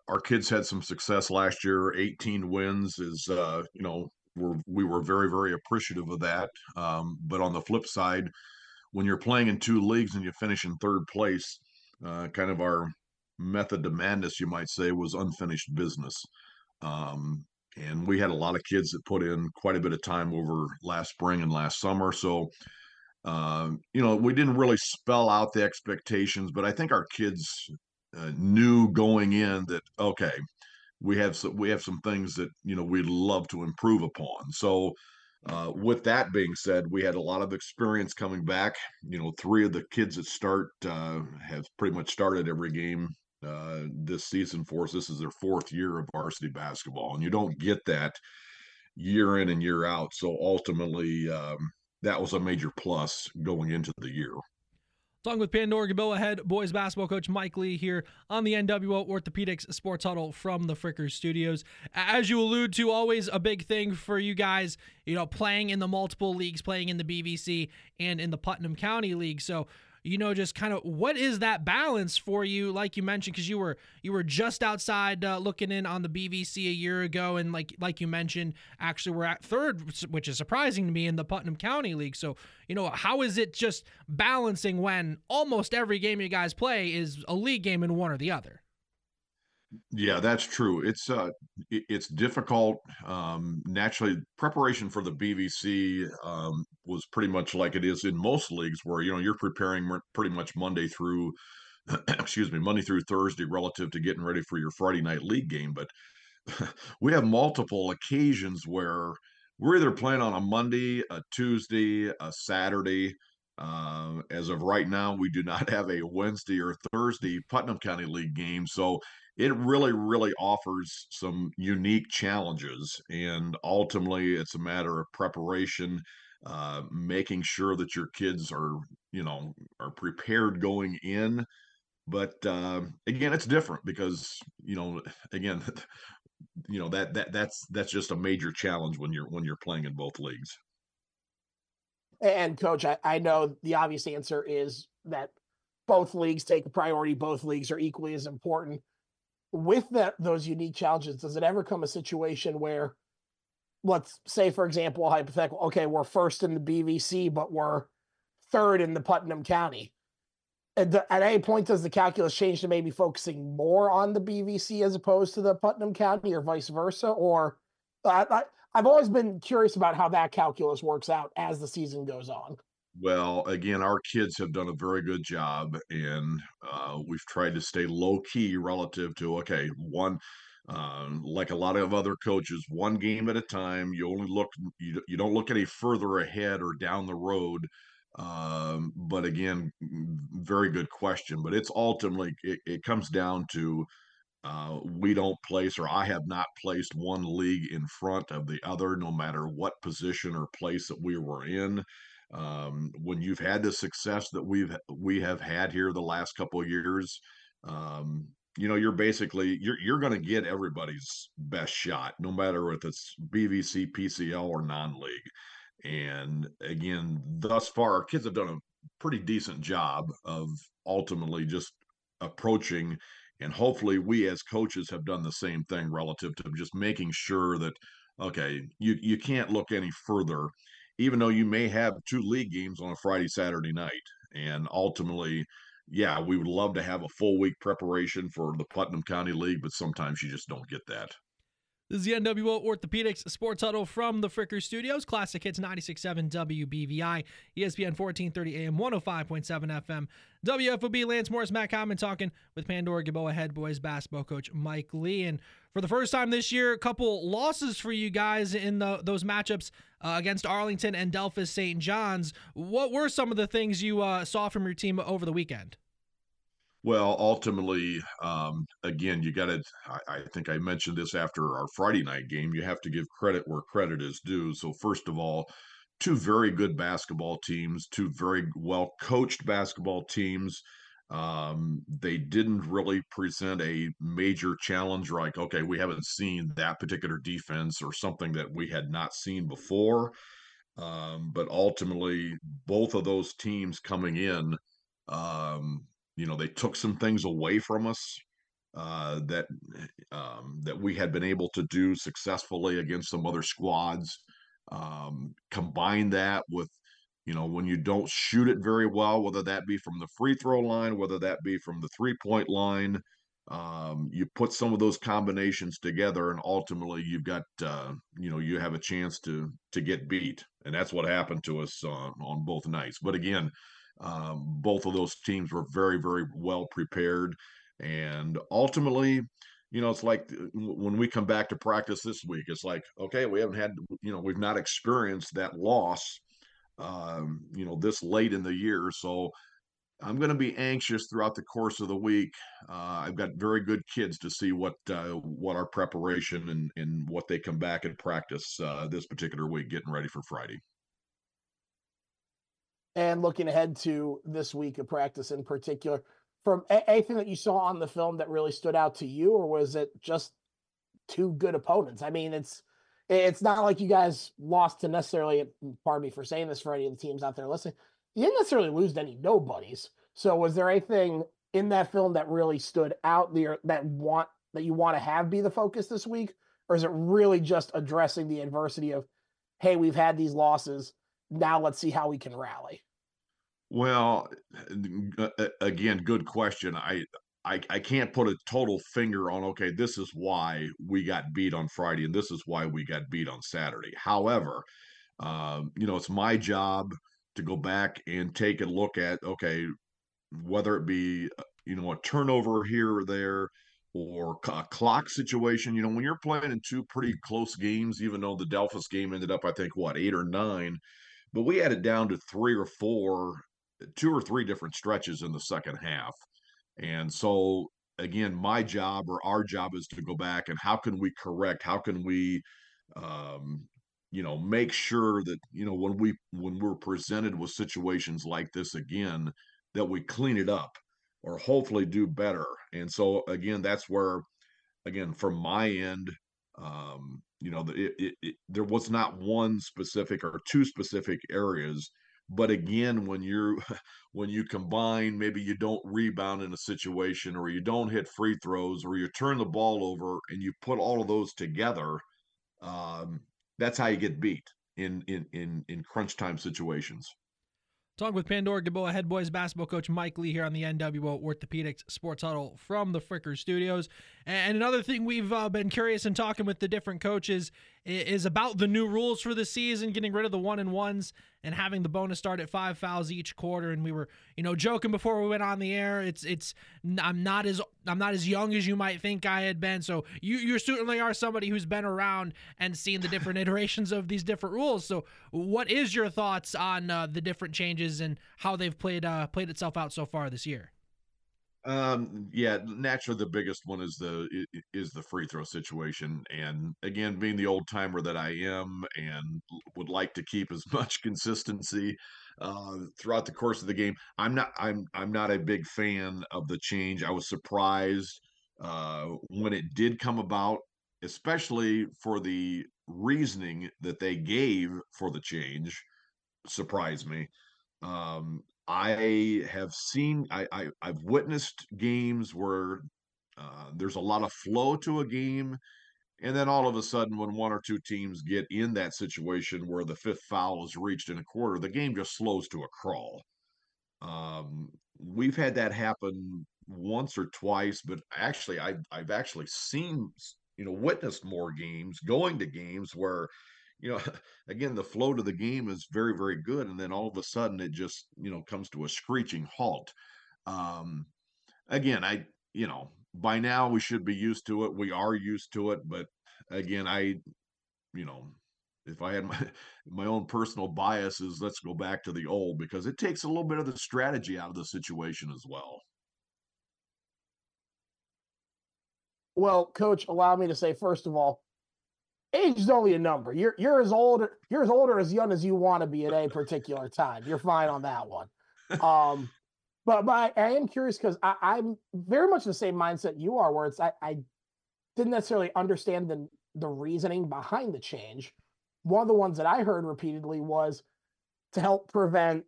our kids had some success last year. 18 wins is, uh, you know, we're, we were very, very appreciative of that. Um, but on the flip side, when you're playing in two leagues and you finish in third place, uh, kind of our method to madness, you might say, was unfinished business. Um, and we had a lot of kids that put in quite a bit of time over last spring and last summer. So um, you know, we didn't really spell out the expectations, but I think our kids uh, knew going in that okay, we have some we have some things that you know we'd love to improve upon. So, uh, with that being said, we had a lot of experience coming back. You know, three of the kids that start uh, have pretty much started every game uh, this season for us. This is their fourth year of varsity basketball, and you don't get that year in and year out. So ultimately, um, that was a major plus going into the year. Talking with Pandora Gilboa head boys basketball coach Mike Lee here on the NWO Orthopedics Sports Huddle from the Frickers Studios. As you allude to, always a big thing for you guys, you know, playing in the multiple leagues, playing in the BVC and in the Putnam County League. So, you know, just kind of what is that balance for you? Like you mentioned, because you were you were just outside uh, looking in on the BVC a year ago, and like like you mentioned, actually we're at third, which is surprising to me in the Putnam County League. So you know, how is it just balancing when almost every game you guys play is a league game in one or the other? Yeah, that's true. It's uh, it's difficult. Um, naturally, preparation for the BVC um, was pretty much like it is in most leagues, where you know you're preparing pretty much Monday through, excuse me, Monday through Thursday, relative to getting ready for your Friday night league game. But we have multiple occasions where we're either playing on a Monday, a Tuesday, a Saturday. Uh, as of right now, we do not have a Wednesday or Thursday Putnam County League game. So it really, really offers some unique challenges. And ultimately, it's a matter of preparation, uh, making sure that your kids are, you know, are prepared going in. But uh, again, it's different because, you know, again, you know that that that's that's just a major challenge when you're when you're playing in both leagues. And coach, I, I know the obvious answer is that both leagues take priority. Both leagues are equally as important with that those unique challenges, does it ever come a situation where let's say for example hypothetical okay we're first in the bvc but we're third in the putnam county. At, the, at any point does the calculus change to maybe focusing more on the bvc as opposed to the putnam county or vice versa? Or I, I, i've always been curious about how that calculus works out as the season goes on well, again, our kids have done a very good job, and uh, we've tried to stay low key relative to okay, one. Uh, like a lot of other coaches, one game at a time. You only look, you, you don't look any further ahead or down the road. Um, but again, very good question. But it's ultimately, it, it comes down to uh, we don't place, or I have not placed one league in front of the other, no matter what position or place that we were in um, when you've had the success that we've we have had here the last couple of years um, you know you're basically you're you're going to get everybody's best shot no matter if it's bvc pcl or non-league. And again thus far our kids have done a pretty decent job of ultimately just approaching and hopefully we as coaches have done the same thing relative to just making sure that okay you you can't look any further even though you may have two league games on a Friday, Saturday night. And ultimately, yeah, we would love to have a full week preparation for the Putnam County League, but sometimes you just don't get that. This is the NWO Orthopedics Sports Huddle from the Fricker Studios. Classic Hits 96.7 WBVI, ESPN 1430 AM, 105.7 FM. WFOB Lance Morris, Matt Common talking with Pandora Gilboa head boys basketball coach Mike Lee. And for the first time this year, a couple losses for you guys in the, those matchups uh, against Arlington and Delphos St. John's. What were some of the things you uh, saw from your team over the weekend? Well, ultimately, um, again, you got to. I, I, think I mentioned this after our Friday night game. You have to give credit where credit is due. So, first of all, two very good basketball teams, two very well coached basketball teams. Um, they didn't really present a major challenge like, okay, we haven't seen that particular defense or something that we had not seen before. Um, but ultimately, both of those teams coming in, um, you know, they took some things away from us uh, that um, that we had been able to do successfully against some other squads. Um, combine that with you know, when you don't shoot it very well, whether that be from the free throw line, whether that be from the three point line, um, you put some of those combinations together, and ultimately you've got, uh, you know, you have a chance to to get beat, and that's what happened to us on on both nights. But again, um, both of those teams were very very well prepared, and ultimately. You know, it's like uh, when we come back to practice this week, it's like, okay, we haven't had, you know, we've not experienced that loss um, you know, this late in the year. So I'm going to be anxious throughout the course of the week. Uh, I've got very good kids to see what uh, what our preparation and, and what they come back and practice uh, this particular week, getting ready for Friday. And looking ahead to this week of practice in particular, from anything that you saw on the film that really stood out to you, or was it just two good opponents? I mean, it's it's not like you guys lost to necessarily, pardon me for saying this for any of the teams out there listening, you didn't necessarily lose to any nobodies. So was there anything in that film that really stood out there that want that you want to have be the focus this week? Or is it really just addressing the adversity of, hey, we've had these losses. Now let's see how we can rally? Well, again, good question. I I, I can't put a total finger on okay this is why we got beat on friday and this is why we got beat on saturday however um, you know it's my job to go back and take a look at okay whether it be uh, you know a turnover here or there or a clock situation you know when you're playing in two pretty close games even though the Delphos game ended up i think what eight or nine but we had it down to three or four two or three different stretches in the second half and so, again, my job or our job is to go back and how can we correct? How can we, um, you know, make sure that you know when we when we're presented with situations like this again, that we clean it up or hopefully do better. And so, again, that's where, again, from my end, um, you know, it, it, it, there was not one specific or two specific areas but again, when you're when you combine, maybe you don't rebound in a situation, or you don't hit free throws, or you turn the ball over, and you put all of those together, um, that's how you get beat in in in in crunch time situations. Talk with Pandora Gilboa head boys basketball coach Mike Lee here on the NWO Orthopedics Sports Huddle from the Fricker Studios. And another thing we've uh, been curious in talking with the different coaches is about the new rules for the season, getting rid of the one and ones and having the bonus start at five fouls each quarter. And we were, you know, joking before we went on the air. It's it's I'm not as I'm not as young as you might think I had been. So you you certainly are somebody who's been around and seen the different iterations of these different rules. So what is your thoughts on uh, the different changes and how they've played uh, played itself out so far this year? Um, yeah, naturally the biggest one is the is the free throw situation, and again, being the old timer that I am, and would like to keep as much consistency uh, throughout the course of the game. I'm not I'm I'm not a big fan of the change. I was surprised uh, when it did come about, especially for the reasoning that they gave for the change. Surprised me. Um, I have seen, I, I I've witnessed games where uh, there's a lot of flow to a game, and then all of a sudden, when one or two teams get in that situation where the fifth foul is reached in a quarter, the game just slows to a crawl. Um, we've had that happen once or twice, but actually, I've I've actually seen, you know, witnessed more games, going to games where you know, again, the flow to the game is very, very good. And then all of a sudden it just, you know, comes to a screeching halt. Um, again, I, you know, by now we should be used to it. We are used to it. But again, I, you know, if I had my my own personal biases, let's go back to the old because it takes a little bit of the strategy out of the situation as well. Well, coach, allow me to say first of all, age is only a number. You're you're as old you're as old or as young as you want to be at a particular time. You're fine on that one. Um, but but I, I am curious because I'm very much the same mindset you are, where it's I, I didn't necessarily understand the the reasoning behind the change. One of the ones that I heard repeatedly was to help prevent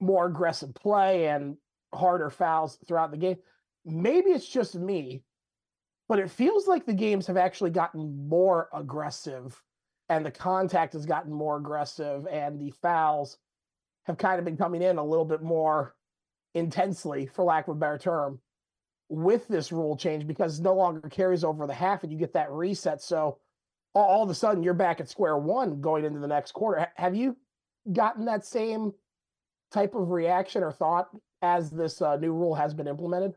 more aggressive play and harder fouls throughout the game. Maybe it's just me, but it feels like the games have actually gotten more aggressive and the contact has gotten more aggressive and the fouls have kind of been coming in a little bit more intensely for lack of a better term with this rule change because no longer carries over the half and you get that reset. So all of a sudden you're back at square one going into the next quarter. Have you gotten that same type of reaction or thought as this uh, new rule has been implemented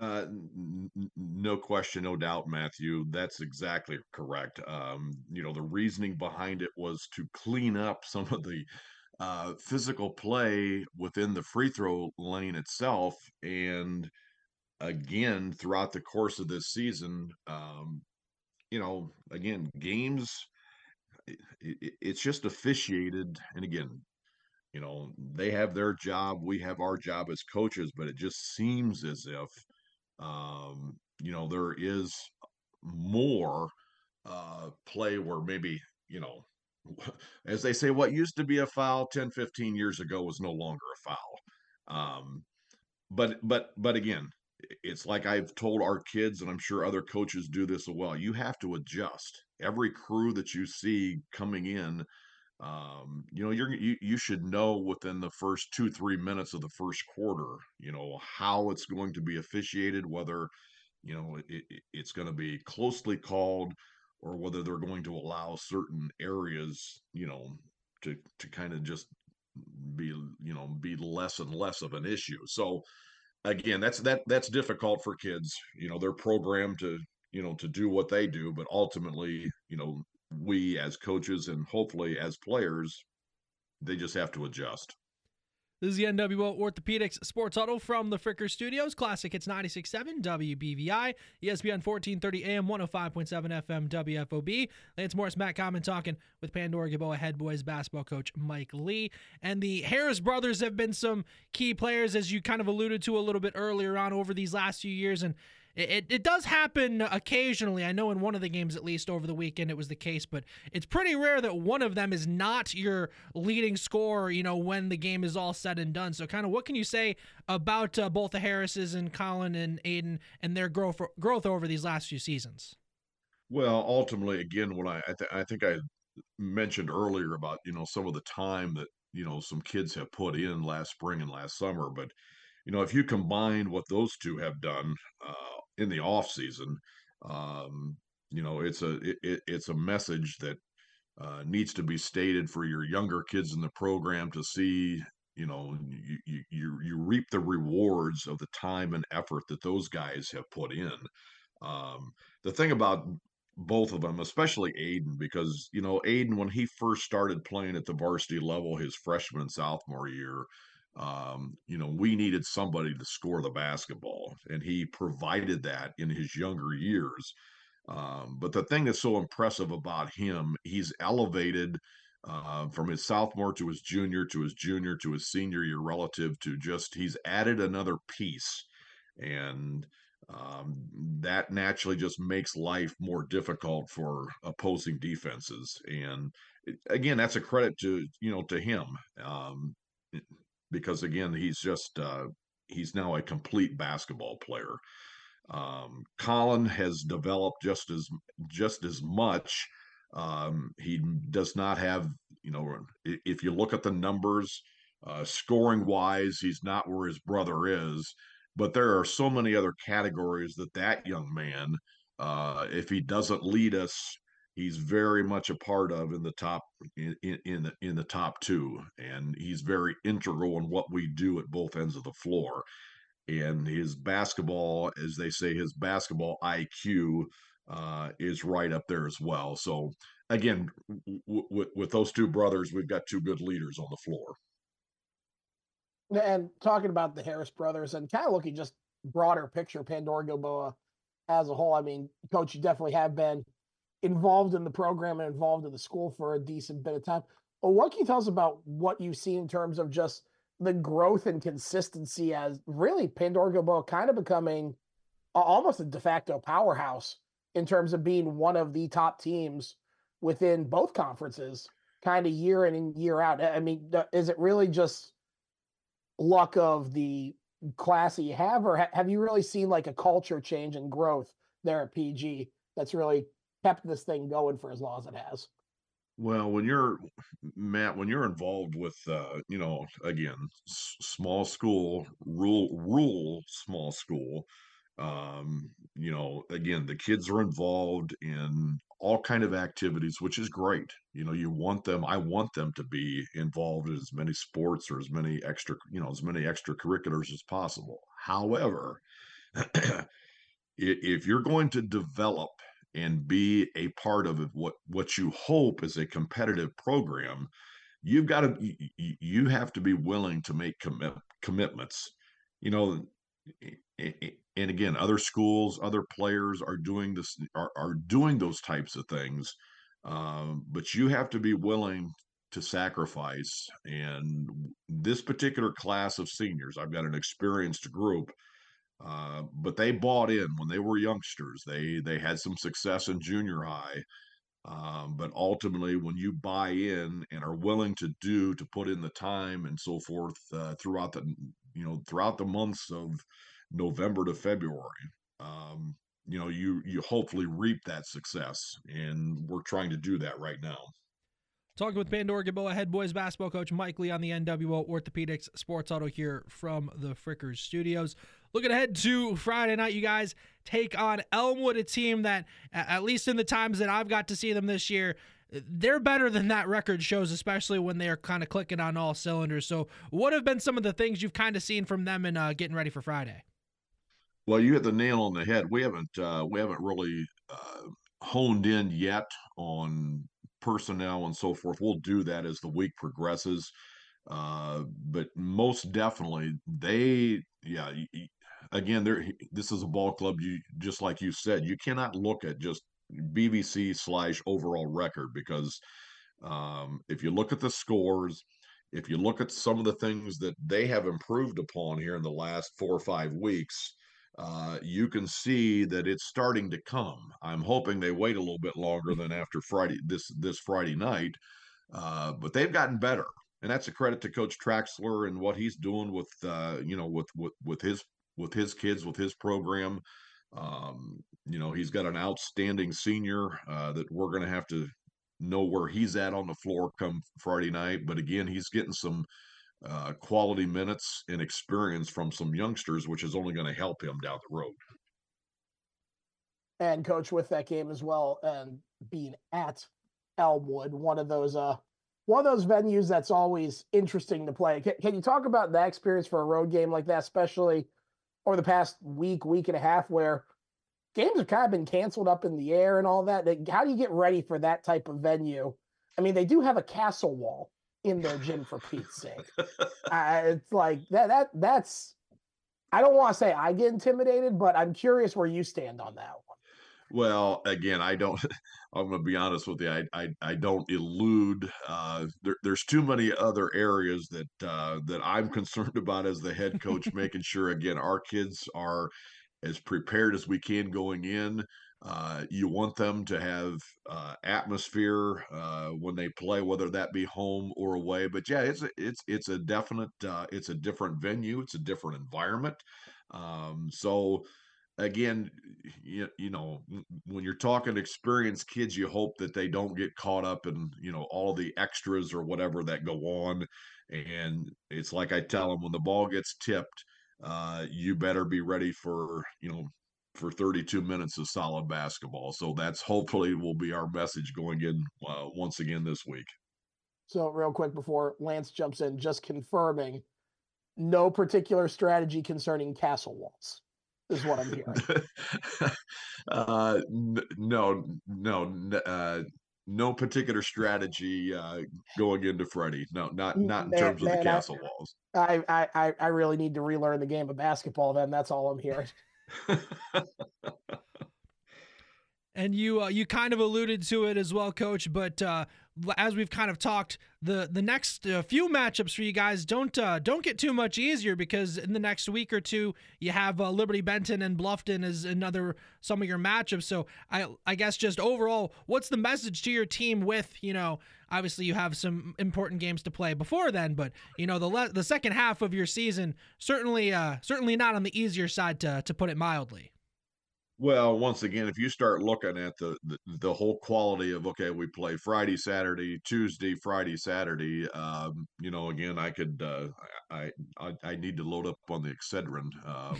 uh, n- no question, no doubt, Matthew. That's exactly correct. Um, you know, the reasoning behind it was to clean up some of the uh, physical play within the free throw lane itself. And again, throughout the course of this season, um, you know, again, games, it, it, it's just officiated. And again, you know, they have their job, we have our job as coaches, but it just seems as if um, you know, there is more uh, play where maybe, you know, as they say, what used to be a foul 10, 15 years ago was no longer a foul. Um, but but but again, it's like I've told our kids, and I'm sure other coaches do this as well. You have to adjust. Every crew that you see coming in, um, you know, you're you, you should know within the first two three minutes of the first quarter, you know, how it's going to be officiated, whether you know it, it, it's going to be closely called or whether they're going to allow certain areas, you know, to to kind of just be you know be less and less of an issue. So again, that's that that's difficult for kids. You know, they're programmed to you know to do what they do, but ultimately, you know, we as coaches and hopefully as players, they just have to adjust. This is the NWO Orthopedics Sports Huddle from the Fricker Studios. Classic Hits 96.7 WBVI, ESPN 1430 AM, 105.7 FM WFOB. Lance Morris, Matt Common talking with Pandora Gilboa head boys basketball coach Mike Lee. And the Harris brothers have been some key players, as you kind of alluded to a little bit earlier on over these last few years. And it, it does happen occasionally. I know in one of the games, at least over the weekend, it was the case, but it's pretty rare that one of them is not your leading scorer, you know, when the game is all said and done. So, kind of what can you say about uh, both the Harrises and Colin and Aiden and their growth, growth over these last few seasons? Well, ultimately, again, what I I, th- I think I mentioned earlier about you know some of the time that you know some kids have put in last spring and last summer, but you know if you combine what those two have done uh, in the off season. Um, you know, it's a it, it's a message that uh, needs to be stated for your younger kids in the program to see. You know, you, you you reap the rewards of the time and effort that those guys have put in. Um, the thing about both of them, especially Aiden, because you know Aiden when he first started playing at the varsity level, his freshman and sophomore year, um, you know, we needed somebody to score the basketball, and he provided that in his younger years. Um, but the thing that's so impressive about him, he's elevated uh, from his sophomore to his junior to his junior to his senior year relative to just he's added another piece. And um, that naturally just makes life more difficult for opposing defenses. And again, that's a credit to you know to him. Um, because again, he's just uh, he's now a complete basketball player. Um, Colin has developed just as just as much. Um, he does not have, you know, if you look at the numbers, uh, scoring wise, he's not where his brother is. But there are so many other categories that that young man, uh, if he doesn't lead us he's very much a part of in the top in, in the in the top two and he's very integral in what we do at both ends of the floor. And his basketball as they say his basketball iq uh, is right up there as well. So again w- w- with those two brothers we've got two good leaders on the floor. And talking about the harris brothers and kind of looking just broader picture pandora Gilboa as a whole i mean coach you definitely have been involved in the program and involved in the school for a decent bit of time. But what can you tell us about what you see in terms of just the growth and consistency as really Pandora Gilboa kind of becoming almost a de facto powerhouse in terms of being one of the top teams within both conferences, kind of year in and year out. I mean, is it really just luck of the class that you have, or have you really seen like a culture change and growth there at PG that's really kept this thing going for as long as it has. Well, when you're Matt, when you're involved with, uh, you know, again, s- small school, rule, rule, small school, um, you know, again, the kids are involved in all kind of activities, which is great. You know, you want them. I want them to be involved in as many sports or as many extra, you know, as many extracurriculars as possible. However, if you're going to develop and be a part of what what you hope is a competitive program you've got to you, have to be willing to make commit, commitments. You know and again other schools other players are doing this are, are doing those types of things um, but you have to be willing to sacrifice and this particular class of seniors i've got an experienced group uh, but they bought in when they were youngsters. They they had some success in junior high, um, but ultimately, when you buy in and are willing to do to put in the time and so forth uh, throughout the you know throughout the months of November to February. Um, you know, you you hopefully reap that success, and we're trying to do that right now. Talking with Pandora Gilboa head boys basketball coach Mike Lee on the NWO Orthopedics Sports Huddle here from the Frickers Studios. Looking ahead to Friday night, you guys take on Elmwood, a team that, at least in the times that I've got to see them this year, they're better than that record shows, especially when they're kind of clicking on all cylinders. So, what have been some of the things you've kind of seen from them in uh, getting ready for Friday? Well, you hit the nail on the head. We haven't uh, we haven't really uh, honed in yet on personnel and so forth. We'll do that as the week progresses. Uh, but most definitely, they, yeah, again, there. This is a ball club. You just like you said, you cannot look at just BVC slash overall record because um, if you look at the scores, if you look at some of the things that they have improved upon here in the last four or five weeks, uh, you can see that it's starting to come. I'm hoping they wait a little bit longer than after Friday this this Friday night, uh, but they've gotten better, and that's a credit to Coach Traxler and what he's doing with uh, you know with with with his with his kids with his program. Um, you know he's got an outstanding senior uh, that we're going to have to know where he's at on the floor come Friday night. But again, he's getting some uh, quality minutes and experience from some youngsters, which is only going to help him down the road. And coach with that game as well, and being at Elmwood, one of those uh one of those venues that's always interesting to play. Can, can you talk about that experience for a road game like that, especially over the past week, week and a half, where games have kind of been canceled up in the air and all that? How do you get ready for that type of venue? I mean, they do have a castle wall, in their gym for Pete's sake. uh, it's like that. That that's. I don't want to say I get intimidated, but I'm curious where you stand on that. Well, again, I don't. I'm going to be honest with you. I I, I don't elude. Uh, there, there's too many other areas that uh, that I'm concerned about as the head coach, making sure again our kids are as prepared as we can going in. Uh, you want them to have uh, atmosphere uh, when they play, whether that be home or away. But yeah, it's a, it's it's a definite uh, it's a different venue, it's a different environment. Um, so again, you, you know, when you're talking experienced kids, you hope that they don't get caught up in you know all the extras or whatever that go on. And it's like I tell them when the ball gets tipped. Uh, you better be ready for you know for 32 minutes of solid basketball. So that's hopefully will be our message going in uh, once again this week. So real quick before Lance jumps in, just confirming, no particular strategy concerning castle walls is what I'm hearing. uh, n- no, no, uh, no particular strategy uh, going into Freddie. No, not not in man, terms of the castle I, walls. I, I I really need to relearn the game of basketball. Then that's all I'm hearing. and you uh, you kind of alluded to it as well, Coach. But uh, as we've kind of talked, the the next uh, few matchups for you guys don't uh, don't get too much easier because in the next week or two you have uh, Liberty Benton and Bluffton as another some of your matchups. So I I guess just overall, what's the message to your team with you know obviously you have some important games to play before then, but you know the le- the second half of your season certainly uh, certainly not on the easier side to to put it mildly. Well, once again, if you start looking at the, the, the whole quality of okay, we play Friday, Saturday, Tuesday, Friday, Saturday. Um, you know, again, I could uh, I, I I need to load up on the Excedrin, uh,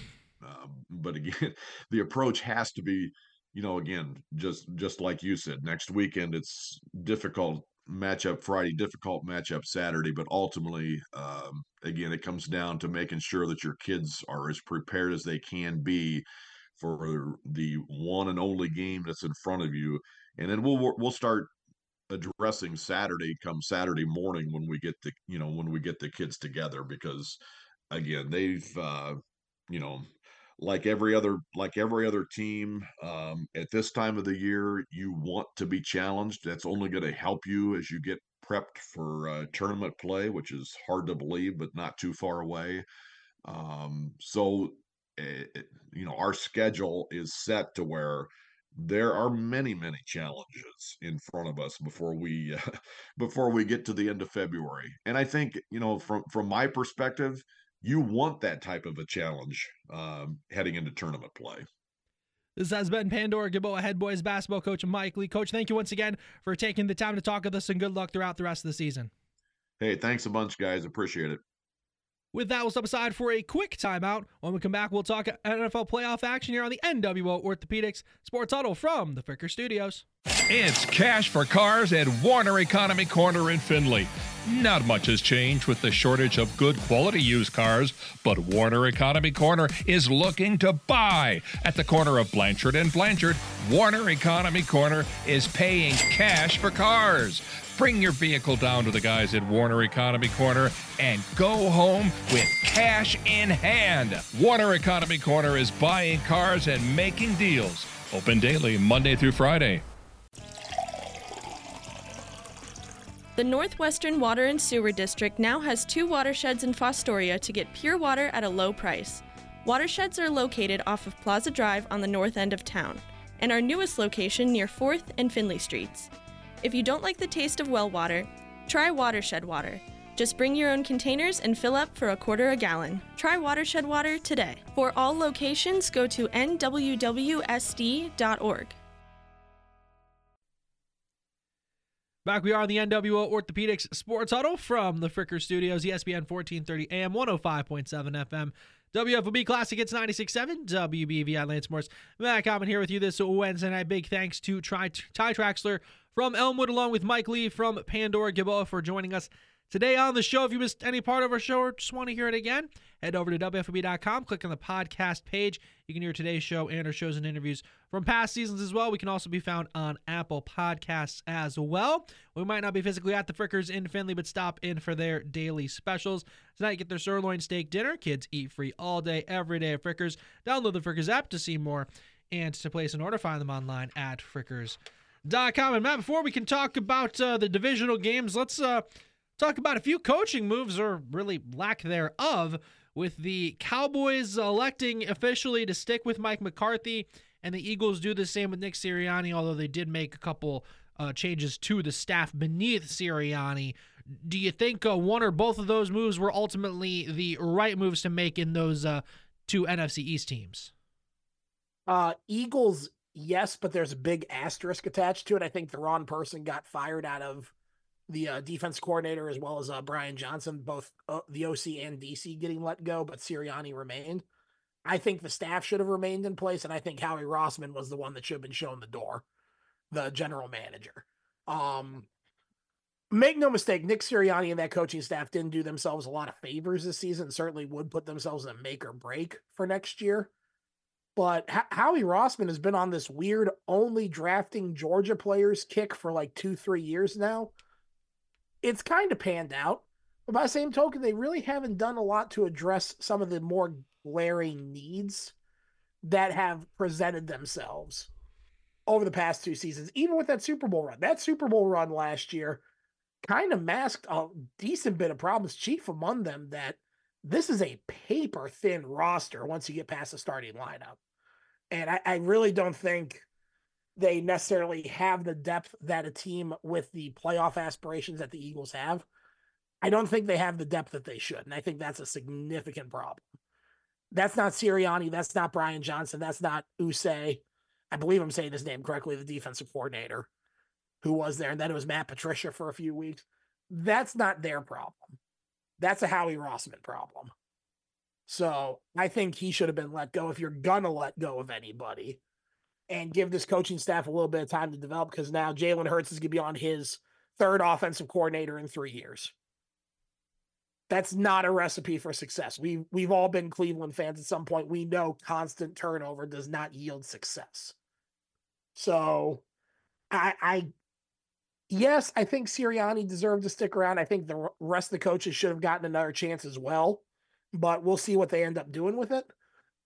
uh, but again, the approach has to be, you know, again, just just like you said, next weekend it's difficult matchup Friday, difficult matchup Saturday, but ultimately, um, again, it comes down to making sure that your kids are as prepared as they can be for the one and only game that's in front of you, and then we'll we'll start addressing Saturday come Saturday morning when we get the you know when we get the kids together because again they've uh, you know like every other like every other team um, at this time of the year you want to be challenged. That's only going to help you as you get prepped for uh, tournament play which is hard to believe but not too far away. Um, so it, eh, you know our schedule is set to where there are many many challenges in front of us before we uh, before we get to the end of February and I think you know from from my perspective you want that type of a challenge um, heading into tournament play. This has been Pandora Gilboa head boys basketball coach Mike Lee. Coach, thank you once again for taking the time to talk with us and good luck throughout the rest of the season. Hey, thanks a bunch, guys. Appreciate it. With that, we'll step aside for a quick timeout. When we come back, we'll talk NFL playoff action here on the NWO Orthopedics Sports Huddle from the Fricker Studios. It's cash for cars at Warner Economy Corner in Findlay. Not much has changed with the shortage of good quality used cars, but Warner Economy Corner is looking to buy. At the corner of Blanchard and Blanchard, Warner Economy Corner is paying cash for cars. Bring your vehicle down to the guys at Warner Economy Corner and go home with cash in hand. Warner Economy Corner is buying cars and making deals. Open daily, Monday through Friday. The Northwestern Water and Sewer District now has two watersheds in Fostoria to get pure water at a low price. Watersheds are located off of Plaza Drive on the north end of town, and our newest location near 4th and Findlay Streets. If you don't like the taste of well water, try Watershed Water. Just bring your own containers and fill up for a quarter a gallon. Try Watershed Water today. For all locations, go to nwwsd.org. Back we are on the NWO Orthopedics Sports Huddle from the Fricker Studios, ESPN 1430 AM, 105.7 FM. WFOB Classic, it's 96.7. WBVI Lance Morris. Matt Common here with you this Wednesday night. Big thanks to Ty, Traxler from Elmwood, along with Mike Lee from Pandora Gilboa for joining us today on the show. If you missed any part of our show or just want to hear it again, head over to WFOB.com, click on the podcast page. You can hear today's show and our shows and interviews from past seasons as well. We can also be found on Apple Podcasts as well. We might not be physically at the Frickers in Findlay, but stop in for their daily specials. Tonight, get their sirloin steak dinner. Kids eat free all day, every day at Frickers. Download the Frickers app to see more and to place an order. Find them online at Frickers.com. And Matt, before we can talk about uh, the divisional games, let's uh, talk about a few coaching moves or really lack thereof with the Cowboys electing officially to stick with Mike McCarthy and the Eagles do the same with Nick Sirianni, although they did make a couple uh, changes to the staff beneath Sirianni. Do you think uh, one or both of those moves were ultimately the right moves to make in those uh, two NFC East teams? Uh, Eagles yes, but there's a big asterisk attached to it. I think the wrong person got fired out of the uh, defense coordinator as well as uh, Brian Johnson, both uh, the OC and DC getting let go, but Sirianni remained. I think the staff should have remained in place, and I think Howie Roseman was the one that should have been shown the door, the general manager. Um, make no mistake, Nick Sirianni and that coaching staff didn't do themselves a lot of favors this season. Certainly would put themselves in a make or break for next year. But H- Howie Roseman has been on this weird only drafting Georgia players kick for like two, three years now. It's kind of panned out. But by the same token, they really haven't done a lot to address some of the more glaring needs that have presented themselves over the past two seasons, even with that Super Bowl run. That Super Bowl run last year kind of masked a decent bit of problems, chief among them that this is a paper thin roster once you get past the starting lineup. And I, I really don't think they necessarily have the depth that a team with the playoff aspirations that the Eagles have. I don't think they have the depth that they should. And I think that's a significant problem. That's not Sirianni. That's not Brian Johnson. That's not Desai. I believe I'm saying his name correctly, the defensive coordinator who was there. And then it was Matt Patricia for a few weeks. That's not their problem. That's a Howie Roseman problem. So I think he should have been let go if you're gonna let go of anybody and give this coaching staff a little bit of time to develop because now Jalen Hurts is gonna be on his third offensive coordinator in three years. That's not a recipe for success. We we've all been Cleveland fans at some point. We know constant turnover does not yield success. So I I yes, I think Sirianni deserved to stick around. I think the rest of the coaches should have gotten another chance as well but we'll see what they end up doing with it.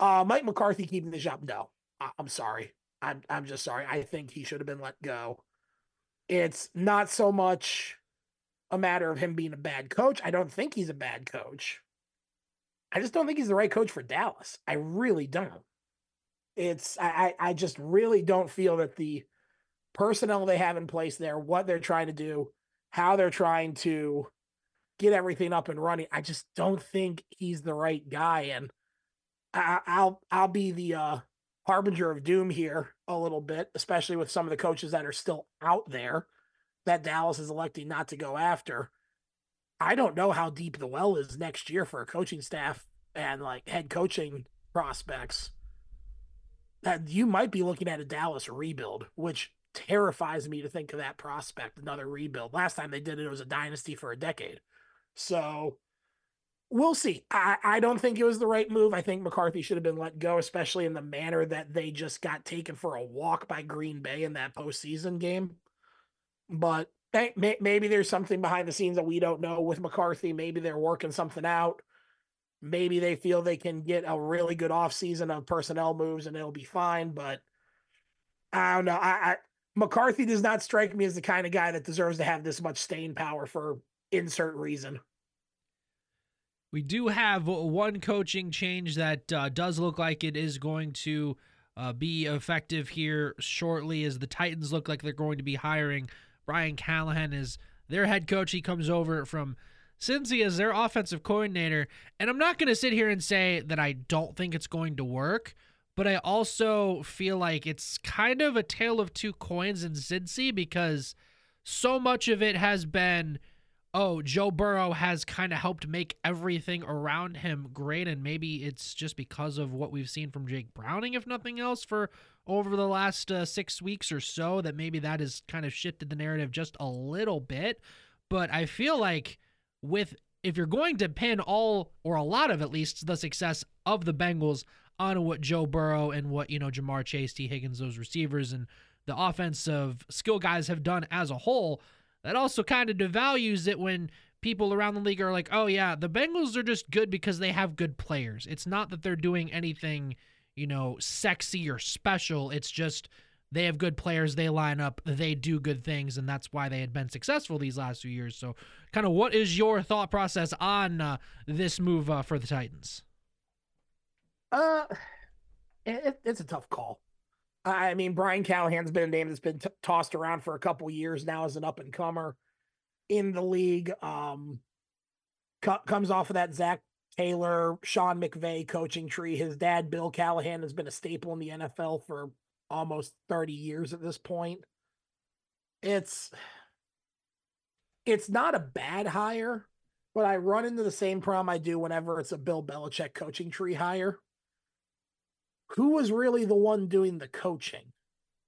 Uh, Mike McCarthy keeping the job. No, I- I'm sorry. I'm I'm just sorry. I think he should have been let go. It's not so much a matter of him being a bad coach. I don't think he's a bad coach. I just don't think he's the right coach for Dallas. I really don't. It's I I just really don't feel that the personnel they have in place there, what they're trying to do, how they're trying to get everything up and running. I just don't think he's the right guy, and I, I'll I'll be the uh, harbinger of doom here a little bit, especially with some of the coaches that are still out there that Dallas is electing not to go after. I don't know how deep the well is next year for a coaching staff and like head coaching prospects. That you might be looking at a Dallas rebuild, which terrifies me to think of that prospect, another rebuild. Last time they did it, it was a dynasty for a decade. So we'll see. I, I don't think it was the right move. I think McCarthy should have been let go, especially in the manner that they just got taken for a walk by Green Bay in that postseason game. But maybe there's something behind the scenes that we don't know with McCarthy. Maybe they're working something out. Maybe they feel they can get a really good offseason of personnel moves and it'll be fine. But I don't know. I, I McCarthy does not strike me as the kind of guy that deserves to have this much staying power for insert reason. We do have one coaching change that uh, does look like it is going to uh, be effective here shortly, as the Titans look like they're going to be hiring Brian Callahan as their head coach. He comes over from Cincy as their offensive coordinator. And I'm not going to sit here and say that I don't think it's going to work, but I also feel like it's kind of a tale of two coins in Cincy because so much of it has been – oh, Joe Burrow has kind of helped make everything around him great. And maybe it's just because of what we've seen from Jake Browning, if nothing else, for over the last uh, six weeks or so, that maybe that has kind of shifted the narrative just a little bit. But I feel like with if you're going to pin all or a lot of at least the success of the Bengals on what Joe Burrow and what, you know, Ja'Marr Chase, Tee Higgins, those receivers and the offensive skill guys have done as a whole, that also kind of devalues it when people around the league are like, oh, yeah, the Bengals are just good because they have good players. It's not that they're doing anything, you know, sexy or special. It's just they have good players, they line up, they do good things, and that's why they had been successful these last few years. So, kind of, what is your thought process on uh, this move uh, for the Titans? Uh, it, it's a tough call. I mean, Brian Callahan's been a name that's been t- tossed around for a couple years now as an up and comer in the league. Um, comes off of that Zac Taylor, Sean McVay coaching tree. His dad, Bill Callahan, has been a staple in the NFL for almost 30 years at this point. It's it's not a bad hire, but I run into the same problem I do whenever it's a Bill Belichick coaching tree hire who was really the one doing the coaching?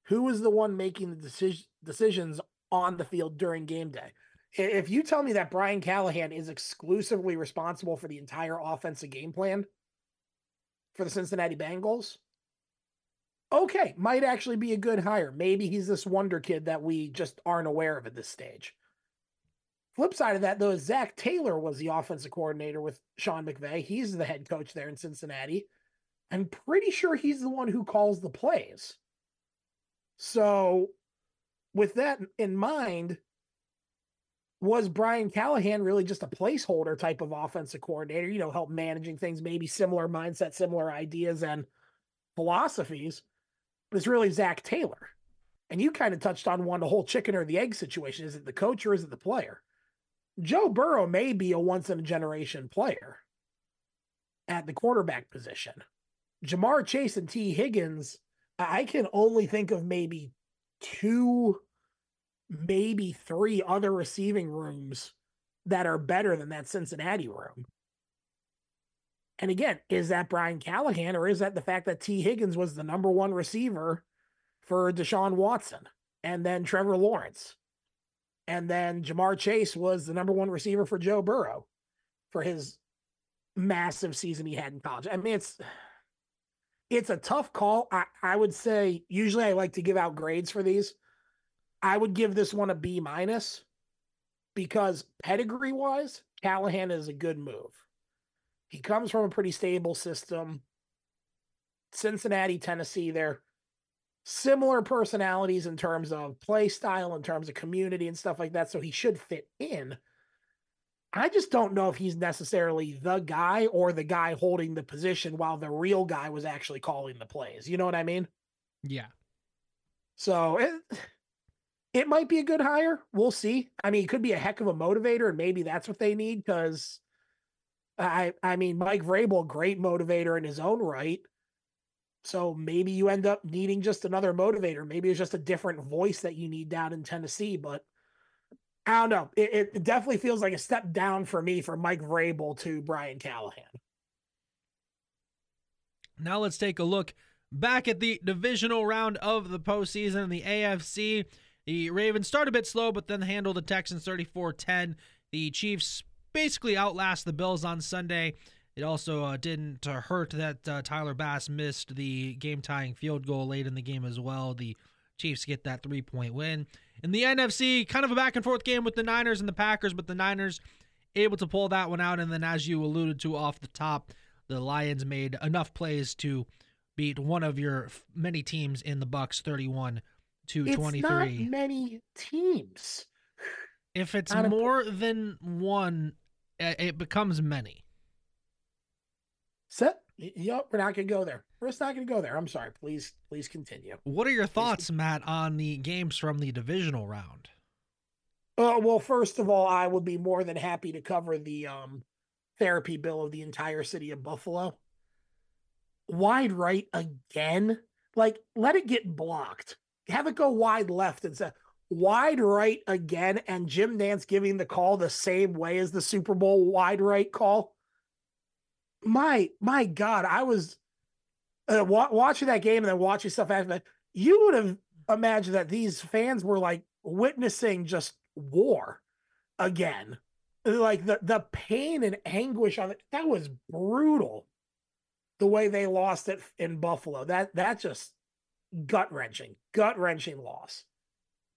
Who was the one making the decision, decisions on the field during game day? If you tell me that Brian Callahan is exclusively responsible for the entire offensive game plan for the Cincinnati Bengals, okay, might actually be a good hire. Maybe he's this wonder kid that we just aren't aware of at this stage. Flip side of that, though, is Zac Taylor was the offensive coordinator with Sean McVay. He's the head coach there in Cincinnati. I'm pretty sure he's the one who calls the plays. So, with that in mind, was Brian Callahan really just a placeholder type of offensive coordinator, you know, help managing things, maybe similar mindset, similar ideas and philosophies? But it's really Zac Taylor. And you kind of touched on one the whole chicken or the egg situation. Is it the coach or is it the player? Joe Burrow may be a once in a generation player at the quarterback position. Ja'Marr Chase and Tee Higgins, I can only think of maybe two, maybe three other receiving rooms that are better than that Cincinnati room. And again, is that Brian Callahan or is that the fact that Tee Higgins was the number one receiver for Deshaun Watson and then Trevor Lawrence? And then Ja'Marr Chase was the number one receiver for Joe Burrow for his massive season he had in college. I mean, it's it's a tough call. I, I would say usually I like to give out grades for these. I would give this one a B minus because pedigree wise, Callahan is a good move. He comes from a pretty stable system. Cincinnati, Tennessee, they're similar personalities in terms of play style, in terms of community and stuff like that. So he should fit in. I just don't know if he's necessarily the guy or the guy holding the position while the real guy was actually calling the plays. You know what I mean? Yeah. So it, it might be a good hire. We'll see. I mean, it could be a heck of a motivator, and maybe that's what they need because I I mean Mike Vrabel, great motivator in his own right. So maybe you end up needing just another motivator. Maybe it's just a different voice that you need down in Tennessee. But I don't know. It, it definitely feels like a step down for me from Mike Vrabel to Brian Callahan. Now let's take a look back at the divisional round of the postseason in the AFC. The Ravens start a bit slow, but then handle the Texans 34 10. The Chiefs basically outlast the Bills on Sunday. It also uh, didn't uh, hurt that uh, Tyler Bass missed the game tying field goal late in the game as well. The Chiefs get that three point win. In the NFC, kind of a back and forth game with the Niners and the Packers, but the Niners able to pull that one out. And then, as you alluded to off the top, the Lions made enough plays to beat one of your many teams in the Bucks 31 to it's 23. Not many teams. If it's more than one, eh, it becomes many. Set. Yep, we're not gonna go there. We're just not gonna go there. I'm sorry. Please, please continue. What are your thoughts, Matt, on the games from the divisional round? Uh, well, first of all, I would be more than happy to cover the um, therapy bill of the entire city of Buffalo. Wide right again? Like, let it get blocked. Have it go wide left and say wide right again, and Jim Nantz giving the call the same way as the Super Bowl wide right call my my God, I was uh, wa- watching that game and then watching stuff after that. You would have imagined that these fans were like witnessing just war again. Like the the pain and anguish on it that was brutal. The way they lost it in Buffalo, that that just gut wrenching, gut wrenching loss.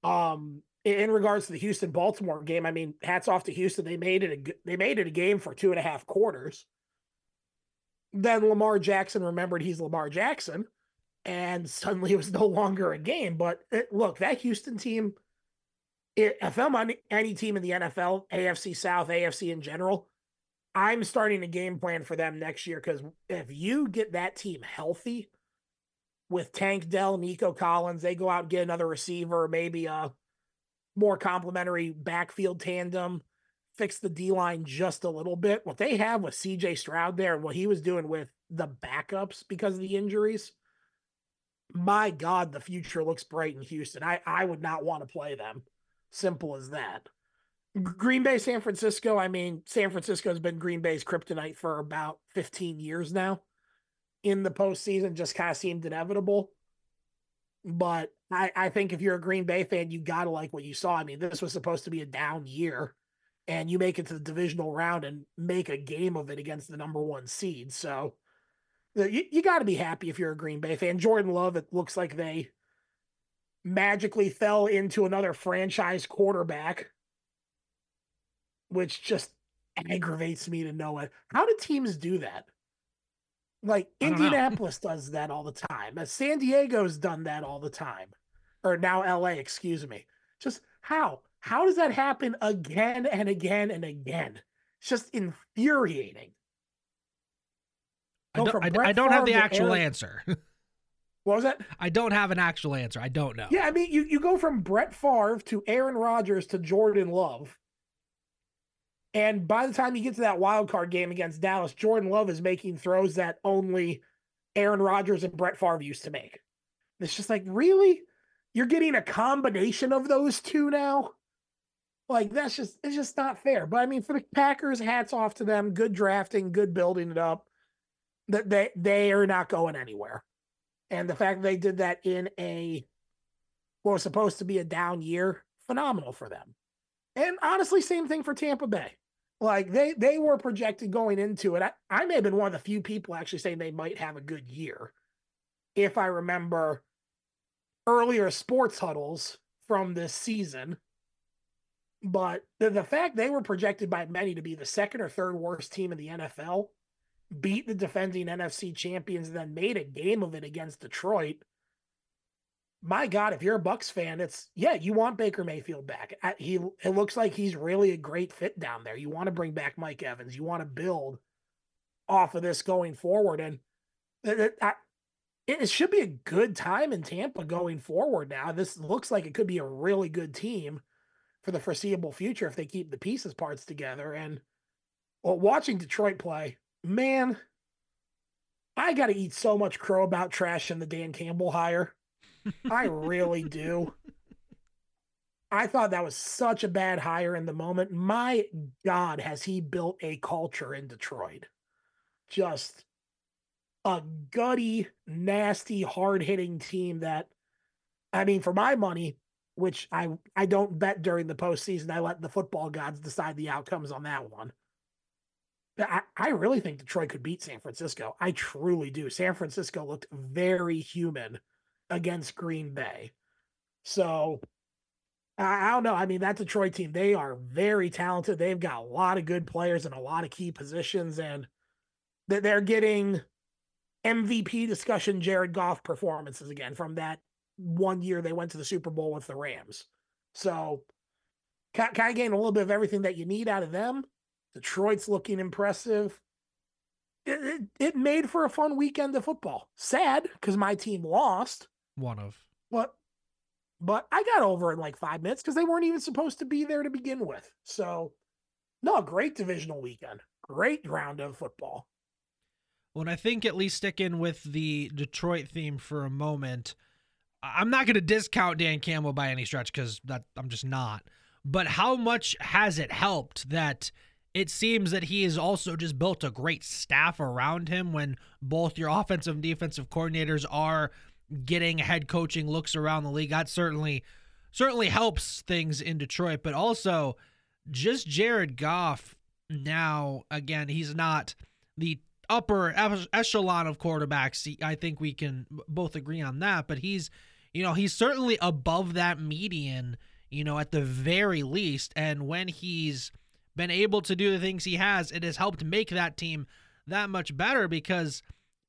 Um, in regards to the Houston Baltimore game, I mean, hats off to Houston. They made it a they made it a game for two and a half quarters then Lamar Jackson remembered he's Lamar Jackson, and suddenly it was no longer a game. But it, look, that Houston team, it, if I'm on any team in the NFL, AFC South, AFC in general, I'm starting a game plan for them next year because if you get that team healthy with Tank Dell, Nico Collins, they go out and get another receiver, maybe a more complementary backfield tandem fix the D line just a little bit. What they have with CJ Stroud there what he was doing with the backups because of the injuries, my God, the future looks bright in Houston. I, I would not want to play them. Simple as that. Green Bay, San Francisco. I mean, San Francisco has been Green Bay's kryptonite for about 15 years now. In the postseason, just kind of seemed inevitable. But I, I think if you're a Green Bay fan, you got to like what you saw. I mean, this was supposed to be a down year and you make it to the divisional round and make a game of it against the number one seed. So you, you got to be happy if you're a Green Bay fan. Jordan Love, it looks like they magically fell into another franchise quarterback, which just aggravates me to know it. How do teams do that? Like Indianapolis does that all the time. Uh, San Diego's done that all the time. Or now LA, excuse me. Just how? How does that happen again and again and again? It's just infuriating. I don't, I, I don't have the actual Aaron... answer. what was that? I don't have an actual answer. I don't know. Yeah, I mean, you, you go from Brett Favre to Aaron Rodgers to Jordan Love. And by the time you get to that wild card game against Dallas, Jordan Love is making throws that only Aaron Rodgers and Brett Favre used to make. It's just like, really? You're getting a combination of those two now? Like that's just it's just not fair. But I mean, for the Packers, hats off to them. Good drafting, good building it up. That they they are not going anywhere. And the fact they did that in a what was supposed to be a down year, phenomenal for them. And honestly, same thing for Tampa Bay. Like they they were projected going into it. I, I may have been one of the few people actually saying they might have a good year. If I remember earlier sports huddles from this season but the, the fact they were projected by many to be the second or third worst team in the NFL, beat the defending NFC champions, and then made a game of it against Detroit. My God, if you're a Bucks fan, it's yeah, you want Baker Mayfield back. He it looks like he's really a great fit down there. You want to bring back Mike Evans. You want to build off of this going forward, and I, it should be a good time in Tampa going forward now. This looks like it could be a really good team for the foreseeable future if they keep the pieces parts together. And well, watching Detroit play, man, I got to eat so much crow about trash in the Dan Campbell hire. I really do. I thought that was such a bad hire in the moment. My God, has he built a culture in Detroit? Just a gutty, nasty, hard hitting team that, I mean, for my money, which I I don't bet during the postseason, I let the football gods decide the outcomes on that one. I, I really think Detroit could beat San Francisco. I truly do. San Francisco looked very human against Green Bay. So I, I don't know. I mean, that Detroit team, they are very talented. They've got a lot of good players in a lot of key positions, and they're getting MVP discussion Jared Goff performances again from that one year they went to the Super Bowl with the Rams. So kind of getting a little bit of everything that you need out of them. Detroit's looking impressive. It, it, it made for a fun weekend of football. Sad because my team lost. One of. But but I got over in like five minutes because they weren't even supposed to be there to begin with. So no, great divisional weekend. Great round of football. When I think at least sticking with the Detroit theme for a moment, I'm not going to discount Dan Campbell by any stretch because that I'm just not. But how much has it helped that it seems that he has also just built a great staff around him when both your offensive and defensive coordinators are getting head coaching looks around the league. That certainly certainly helps things in Detroit, but also just Jared Goff now again, he's not the upper echelon of quarterbacks. I think we can both agree on that, but he's you know, he's certainly above that median, you know, at the very least, and when he's been able to do the things he has, it has helped make that team that much better because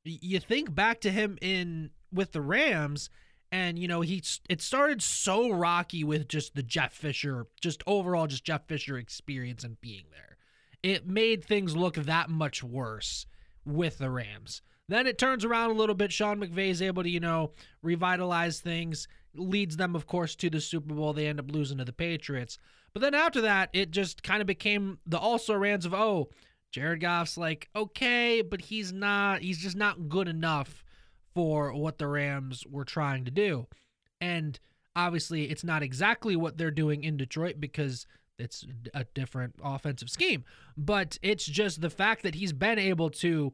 you think back to him in with the Rams and you know he it started so rocky with just the Jeff Fisher just overall just Jeff Fisher experience and being there. It made things look that much worse with the Rams. Then it turns around a little bit. Sean McVay is able to, you know, revitalize things, leads them, of course, to the Super Bowl. They end up losing to the Patriots. But then after that, it just kind of became the also rans of, oh, Jared Goff's like, okay, but he's not, he's just not good enough for what the Rams were trying to do. And obviously, it's not exactly what they're doing in Detroit because it's a different offensive scheme. But it's just the fact that he's been able to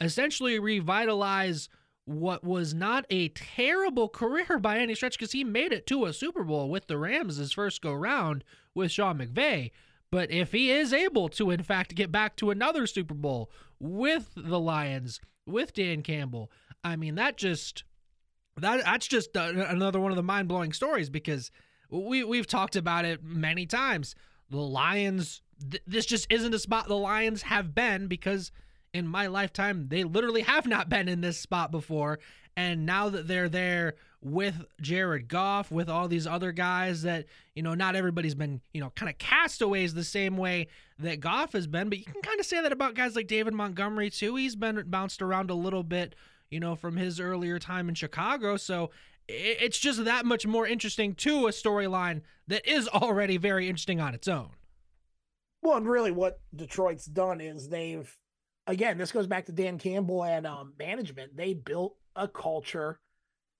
essentially revitalize what was not a terrible career by any stretch because he made it to a Super Bowl with the Rams his first go round with Sean McVay. But if he is able to, in fact, get back to another Super Bowl with the Lions, with Dan Campbell, I mean, that just that that's just another one of the mind blowing stories because we we've talked about it many times. The Lions, th- this just isn't a spot the Lions have been because in my lifetime they literally have not been in this spot before, and now that they're there with Jared Goff, with all these other guys that, you know, not everybody's been, you know, kind of castaways the same way that Goff has been, but you can kind of say that about guys like David Montgomery too. He's been bounced around a little bit, you know, from his earlier time in Chicago. So it's just that much more interesting to a storyline that is already very interesting on its own. Well, and really what Detroit's done is they've again, this goes back to Dan Campbell and um, management. They built a culture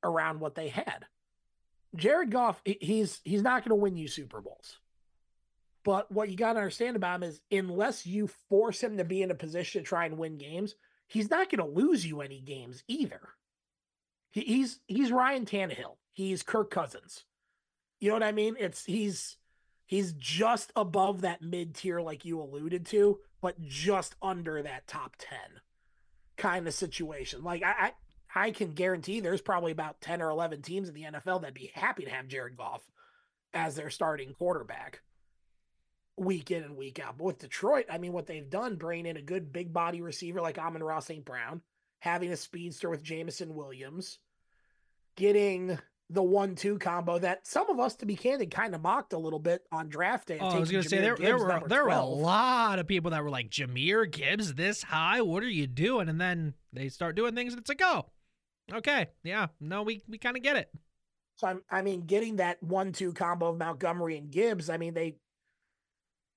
around what they had. Jared Goff, he's he's not going to win you Super Bowls. But what you got to understand about him is unless you force him to be in a position to try and win games, he's not going to lose you any games either. He, he's he's Ryan Tannehill. He's Kirk Cousins. You know what I mean? It's he's he's just above that mid tier like you alluded to, but just under that top 10 kind of situation. Like I, I I can guarantee there's probably about 10 or 11 teams in the NFL that'd be happy to have Jared Goff as their starting quarterback week in and week out. But with Detroit, I mean, what they've done, bringing in a good big body receiver like Amon-Ra St. Brown, having a speedster with Jameson Williams, getting the one-two combo that some of us, to be candid, kind of mocked a little bit on draft day. Oh, I was going to say there, there were there were a lot of people that were like Jahmyr Gibbs this high. What are you doing? And then they start doing things, and it's like, oh, Okay, yeah, no, we we kind of get it. So I'm, I mean, getting that one-two combo of Montgomery and Gibbs. I mean, they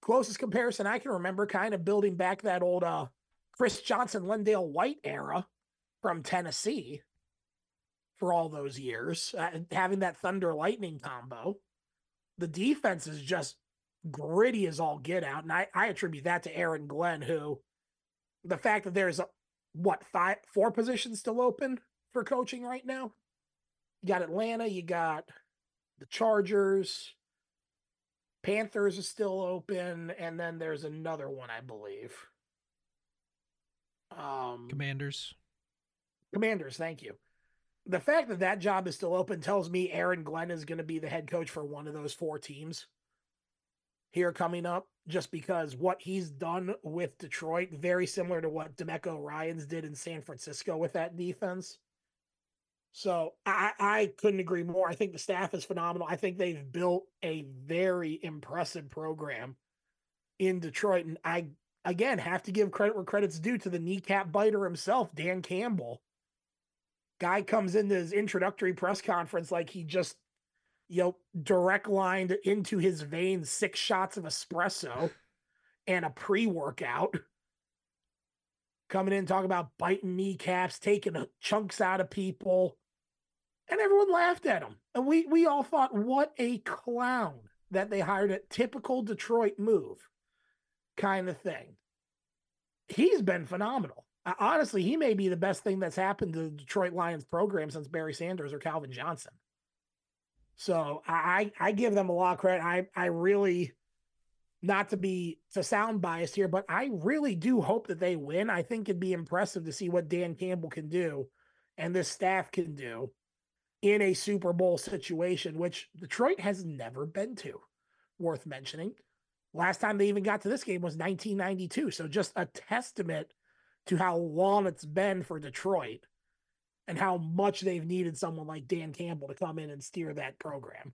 closest comparison I can remember, kind of building back that old uh, Chris Johnson, LenDale White era from Tennessee for all those years, uh, having that Thunder Lightning combo. The defense is just gritty as all get out, and I, I attribute that to Aaron Glenn, who the fact that there's a, what five, four positions still open for coaching right now. You got Atlanta, you got the Chargers, Panthers is still open, and then there's another one, I believe. Um, Commanders. Commanders, thank you. The fact that that job is still open tells me Aaron Glenn is going to be the head coach for one of those four teams here coming up, just because what he's done with Detroit, very similar to what DeMeco Ryans did in San Francisco with that defense. So I, I couldn't agree more. I think the staff is phenomenal. I think they've built a very impressive program in Detroit. And I again have to give credit where credit's due to the kneecap biter himself, Dan Campbell. Guy comes into his introductory press conference like he just, you know, direct lined into his veins six shots of espresso and a pre workout. Coming in, talking about biting kneecaps, taking chunks out of people. And everyone laughed at him. And we, we all thought, what a clown that they hired a typical Detroit move kind of thing. He's been phenomenal. Honestly, he may be the best thing that's happened to the Detroit Lions program since Barry Sanders or Calvin Johnson. So I I give them a lot of credit. I I really not to be to sound biased here, but I really do hope that they win. I think it'd be impressive to see what Dan Campbell can do and this staff can do in a Super Bowl situation, which Detroit has never been to. Worth mentioning. Last time they even got to this game was 1992. So just a testament to how long it's been for Detroit and how much they've needed someone like Dan Campbell to come in and steer that program.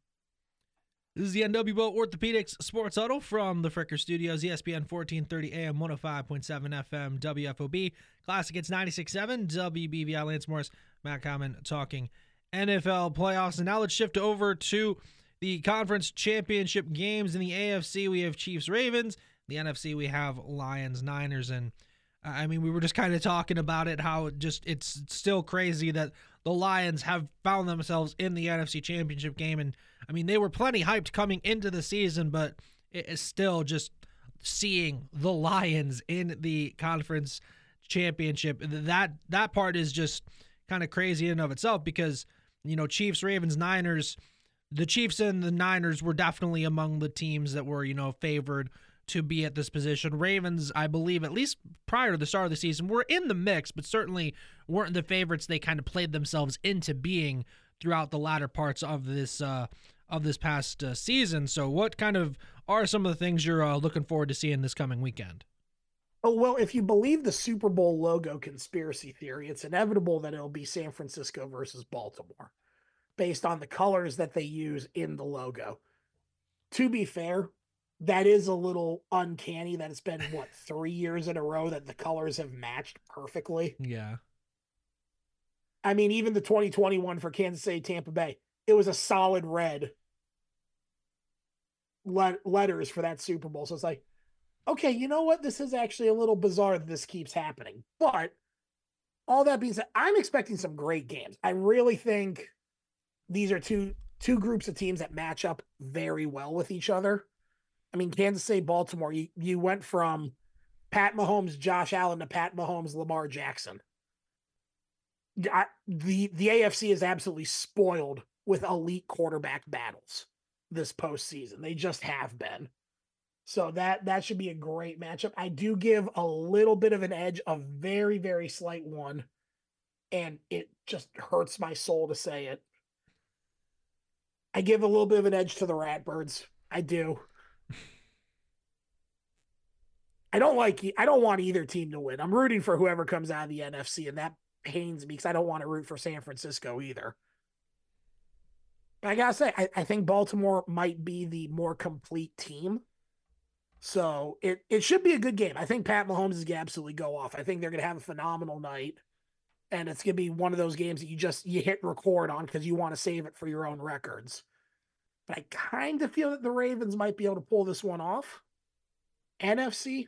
This is the NWO Orthopedics Sports Huddle from the Fricker Studios, ESPN 1430 AM, 105.7 FM, WFOB. Classic, it's 96.7, WBVI Lance Morris, Matt Common talking NFL playoffs. And now let's shift over to the conference championship games in the AFC, we have Chiefs Ravens. The NFC, we have Lions Niners. And I mean, we were just kind of talking about it, how it just it's still crazy that the Lions have found themselves in the NFC championship game. And I mean, they were plenty hyped coming into the season, but it is still just seeing the Lions in the conference championship. That that part is just kind of crazy in and of itself because, you know, Chiefs, Ravens, Niners the Chiefs and the Niners were definitely among the teams that were, you know, favored to be at this position. Ravens, I believe, at least prior to the start of the season, were in the mix, but certainly weren't the favorites they kind of played themselves into being throughout the latter parts of this uh, of this past uh, season. So, what kind of are some of the things you're uh, looking forward to seeing this coming weekend? Oh, well, if you believe the Super Bowl logo conspiracy theory, it's inevitable that it'll be San Francisco versus Baltimore based on the colors that they use in the logo. To be fair, that is a little uncanny that it's been what three years in a row that the colors have matched perfectly. Yeah. I mean, even the 2021 for Kansas City, Tampa Bay, it was a solid red let- letters for that Super Bowl. So it's like, okay, you know what? This is actually a little bizarre that this keeps happening. But all that being said, I'm expecting some great games. I really think these are two two groups of teams that match up very well with each other. I mean, Kansas City, Baltimore, you, you went from Pat Mahomes, Josh Allen to Pat Mahomes, Lamar Jackson. I, the the AFC is absolutely spoiled with elite quarterback battles this postseason. They just have been. So that that should be a great matchup. I do give a little bit of an edge, a very very slight one, and it just hurts my soul to say it. I give a little bit of an edge to the Ratbirds. I do. I don't like I don't want either team to win. I'm rooting for whoever comes out of the NFC, and that pains me because I don't want to root for San Francisco either. But I gotta say, I, I think Baltimore might be the more complete team. So it, it should be a good game. I think Pat Mahomes is gonna absolutely go off. I think they're gonna have a phenomenal night. and it's gonna be one of those games that you just you hit record on because you want to save it for your own records. But I kind of feel that the Ravens might be able to pull this one off. NFC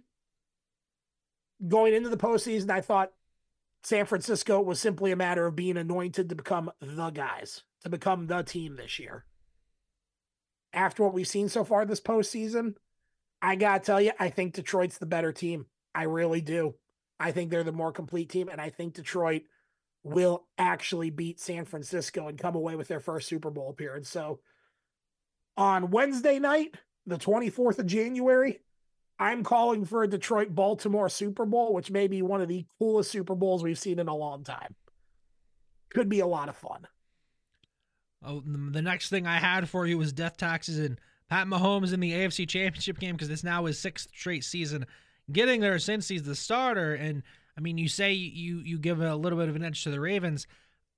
going into the postseason, I thought San Francisco was simply a matter of being anointed to become the guys, to become the team this year. After what we've seen so far this postseason, I gotta tell you, I think Detroit's the better team. I really do. I think they're the more complete team, and I think Detroit will actually beat San Francisco and come away with their first Super Bowl appearance. So on Wednesday night, the 24th of January, I'm calling for a Detroit Baltimore Super Bowl, which may be one of the coolest Super Bowls we've seen in a long time. Could be a lot of fun. Oh, the next thing I had for you was death taxes and Pat Mahomes in the AFC Championship game because this now is sixth straight season getting there since he's the starter. And I mean, you say you you give a little bit of an edge to the Ravens.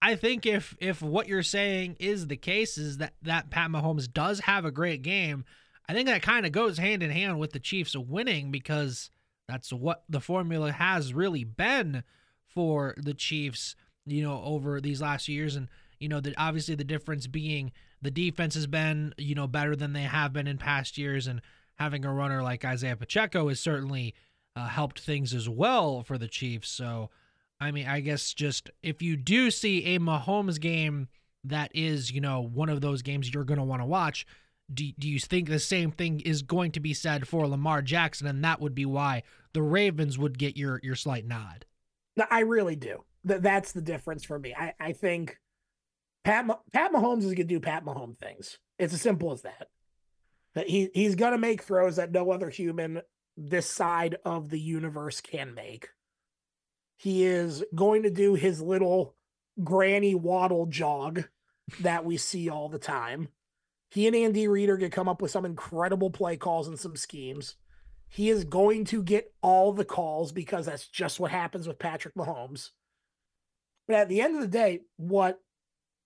I think if if what you're saying is the case, is that that Pat Mahomes does have a great game, I think that kind of goes hand in hand with the Chiefs winning because that's what the formula has really been for the Chiefs, you know, over these last years. And, you know, the, obviously the difference being the defense has been, you know, better than they have been in past years. And having a runner like Isaiah Pacheco has certainly uh, helped things as well for the Chiefs. So, I mean, I guess just if you do see a Mahomes game that is, you know, one of those games you're going to want to watch, do, do you think the same thing is going to be said for Lamar Jackson, and that would be why the Ravens would get your your slight nod? I really do. That that's the difference for me. I I think Pat Pat Mahomes is going to do Pat Mahomes things. It's as simple as that. That he he's going to make throws that no other human this side of the universe can make. He is going to do his little granny waddle jog that we see all the time. He and Andy Reid are going to come up with some incredible play calls and some schemes. He is going to get all the calls because that's just what happens with Patrick Mahomes. But at the end of the day, what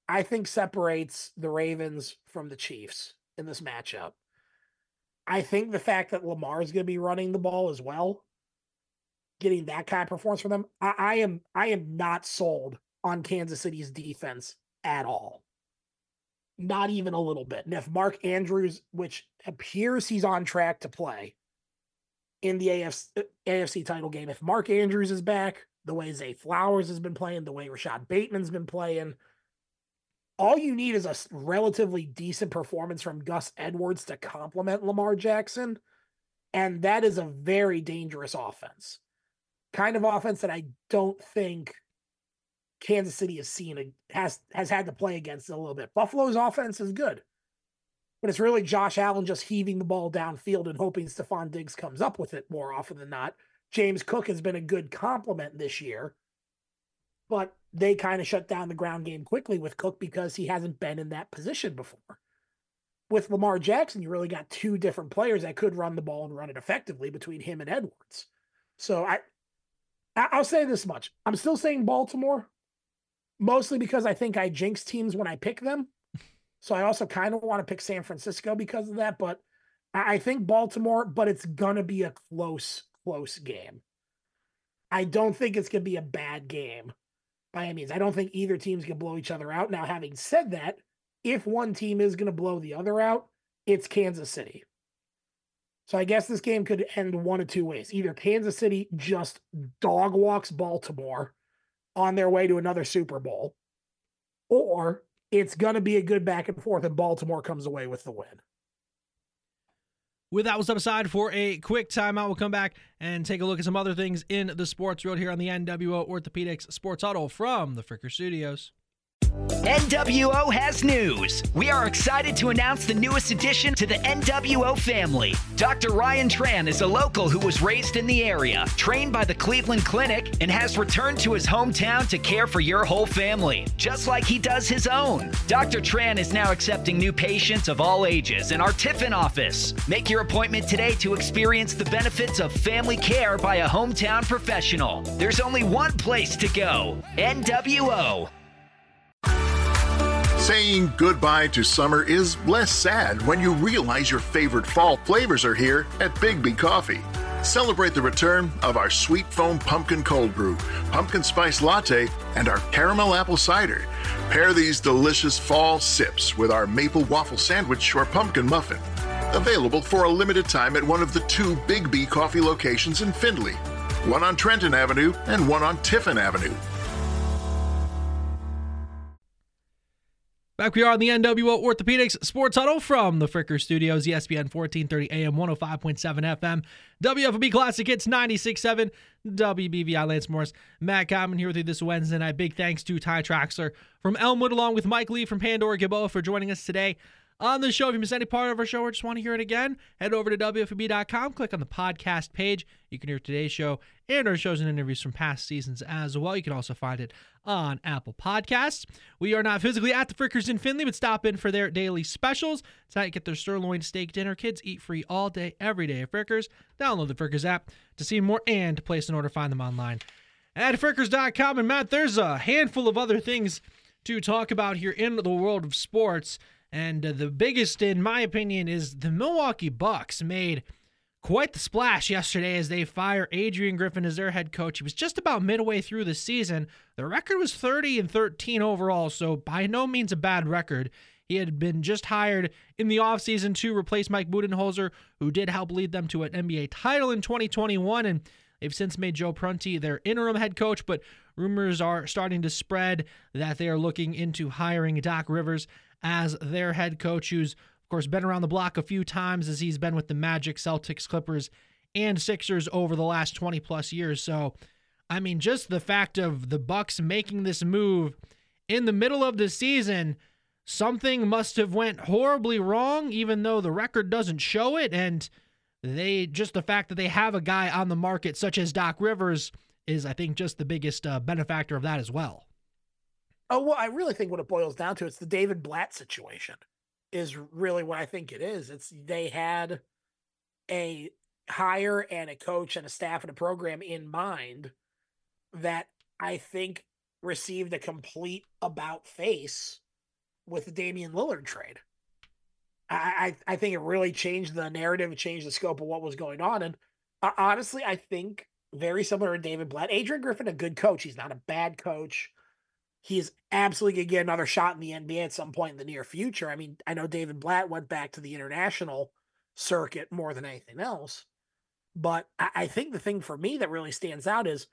I think separates the Ravens from the Chiefs in this matchup, I think the fact that Lamar is going to be running the ball as well, getting that kind of performance from them, I, I am I am not sold on Kansas City's defense at all. Not even a little bit. And if Mark Andrews, which appears he's on track to play in the AFC, uh, AFC title game, if Mark Andrews is back, the way Zay Flowers has been playing, the way Rashod Bateman's been playing, all you need is a relatively decent performance from Gus Edwards to complement Lamar Jackson. And that is a very dangerous offense. Kind of offense that I don't think Kansas City has seen has has had to play against it a little bit. Buffalo's offense is good, but it's really Josh Allen just heaving the ball downfield and hoping Stefon Diggs comes up with it more often than not. James Cook has been a good complement this year, but they kind of shut down the ground game quickly with Cook because he hasn't been in that position before. With Lamar Jackson, you really got two different players that could run the ball and run it effectively between him and Edwards. So I I'll say this much. I'm still saying Baltimore, mostly because I think I jinx teams when I pick them. So I also kind of want to pick San Francisco because of that. But I think Baltimore, but it's gonna be a close, close game. I don't think it's gonna be a bad game by any means. I don't think either team's gonna blow each other out. Now, having said that, if one team is gonna blow the other out, it's Kansas City. So I guess this game could end one of two ways. Either Kansas City just dog walks Baltimore on their way to another Super Bowl, or it's going to be a good back and forth, and Baltimore comes away with the win. With that, we'll step aside for a quick timeout. We'll come back and take a look at some other things in the sports world here on the NWO Orthopedics Sports Huddle from the Fricker Studios. NWO has news. We are excited to announce the newest addition to the NWO family. Dr. Ryan Tran is a local who was raised in the area, trained by the Cleveland Clinic, and has returned to his hometown to care for your whole family, just like he does his own. Dr. Tran is now accepting new patients of all ages in our Tiffin office. Make your appointment today to experience the benefits of family care by a hometown professional. There's only one place to go NWO. Saying goodbye to summer is less sad when you realize your favorite fall flavors are here at Big B Coffee. Celebrate the return of our sweet foam pumpkin cold brew, pumpkin spice latte, and our caramel apple cider. Pair these delicious fall sips with our maple waffle sandwich or pumpkin muffin. Available for a limited time at one of the two Big B coffee locations in Findlay one on Trenton Avenue and one on Tiffin Avenue. Back we are on the NWO Orthopedics Sports Huddle from the Fricker Studios, ESPN 1430 AM, 105.7 FM, WFOB Classic Hits 96.7, WBVI Lance Morris, Matt Common here with you this Wednesday night. Big thanks to Ty Traxler from Elmwood, along with Mike Lee from Pandora Gilboa for joining us today on the show. If you missed any part of our show or just want to hear it again, head over to WFOB.com, click on the podcast page. You can hear today's show and our shows and interviews from past seasons as well. You can also find it on Apple Podcasts. We are not physically at the Frickers in Findlay, but stop in for their daily specials. Tonight, get their sirloin steak dinner. Kids eat free all day, every day at Frickers. Download the Frickers app to see more and to place an order. Find them online at Frickers.com. And Matt, there's a handful of other things to talk about here in the world of sports. And uh, the biggest, in my opinion, is the Milwaukee Bucks made quite the splash yesterday as they fire Adrian Griffin as their head coach. He was just about midway through the season. The record was 30 and 13 overall, so by no means a bad record. He had been just hired in the offseason to replace Mike Budenholzer, who did help lead them to an NBA title in 2021. And they've since made Joe Prunty their interim head coach, but rumors are starting to spread that they are looking into hiring Doc Rivers as their head coach, who's, of course, been around the block a few times as he's been with the Magic, Celtics, Clippers, and Sixers over the last 20 plus years. So, I mean, just the fact of the Bucks making this move in the middle of the season, something must have went horribly wrong, even though the record doesn't show it. And they just the fact that they have a guy on the market such as Doc Rivers is, I think, just the biggest uh, benefactor of that as well. Oh well, I really think what it boils down to it's the David Blatt situation is really what I think it is. It's they had a hire and a coach and a staff and a program in mind that I think received a complete about face with the Damian Lillard trade. I, I, I think it really changed the narrative, changed the scope of what was going on. And uh, honestly, I think very similar to David Blatt. Adrian Griffin, a good coach. He's not a bad coach he is absolutely going to get another shot in the NBA at some point in the near future. I mean, I know David Blatt went back to the international circuit more than anything else. But I, I think the thing for me that really stands out is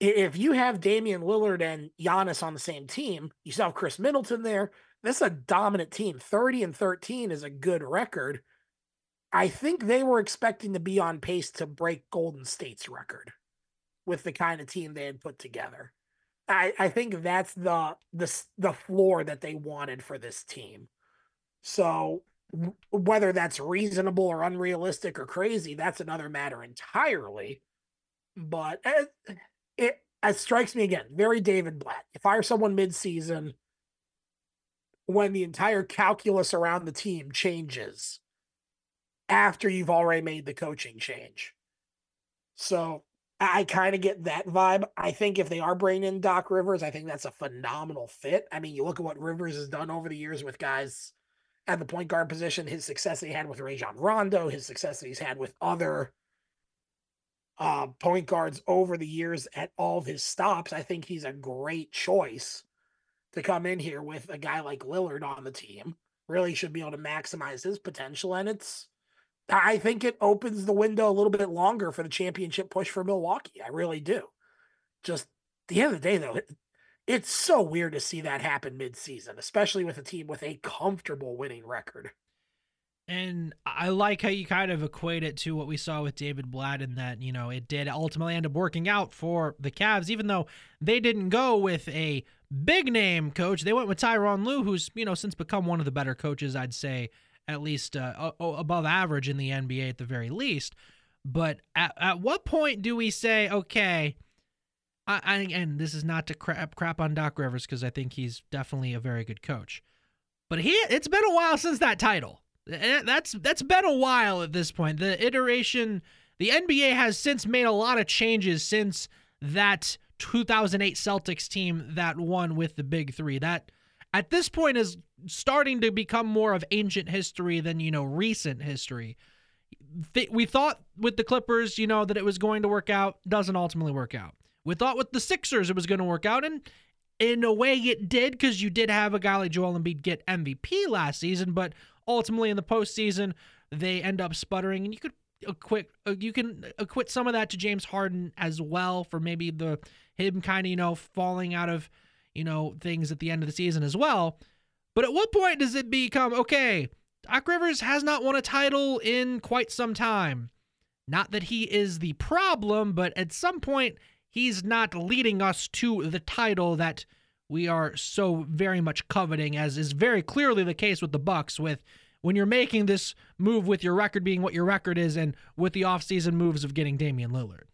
if you have Damian Lillard and Giannis on the same team, you still have Khris Middleton there. This is a dominant team. 30 and 13 is a good record. I think they were expecting to be on pace to break Golden State's record with the kind of team they had put together. I, I think that's the the the floor that they wanted for this team. So whether that's reasonable or unrealistic or crazy, that's another matter entirely. But it, it, it strikes me again, very David Blatt. You fire someone mid-season when the entire calculus around the team changes after you've already made the coaching change. So I kind of get that vibe. I think if they are bringing in Doc Rivers, I think that's a phenomenal fit. I mean, you look at what Rivers has done over the years with guys at the point guard position, his success that he had with Rajon Rondo, his success that he's had with other uh, point guards over the years at all of his stops. I think he's a great choice to come in here with a guy like Lillard on the team. Really should be able to maximize his potential. And it's I think it opens the window a little bit longer for the championship push for Milwaukee. I really do. Just the end of the day, though, it, it's so weird to see that happen mid-season, especially with a team with a comfortable winning record. And I like how you kind of equate it to what we saw with David Blatt in that, you know, it did ultimately end up working out for the Cavs, even though they didn't go with a big name coach. They went with Tyronn Lue, who's, you know, since become one of the better coaches, I'd say, at least uh, above average in the NBA at the very least. But at, at what point do we say, okay, I, I, and this is not to crap, crap on Doc Rivers because I think he's definitely a very good coach, but he it's been a while since that title. Eh, that's that's been a while at this point. The iteration, the NBA has since made a lot of changes since that 2008 Celtics team that won with the Big Three. That at this point is starting to become more of ancient history than, you know, recent history. we thought with the Clippers, you know, that it was going to work out. Doesn't ultimately work out. We thought with the Sixers it was going to work out, and in a way it did because you did have a guy like Joel Embiid get MVP last season, but ultimately in the postseason they end up sputtering, and you could acquit uh, you can acquit some of that to James Harden as well for maybe the him kind of you know falling out of you know things at the end of the season as well. But at what point does it become okay? Doc Rivers has not won a title in quite some time. Not that he is the problem, but at some point he's not leading us to the title that we are so very much coveting as is very clearly the case with the Bucks with when you're making this move with your record being what your record is and with the offseason moves of getting Damian Lillard?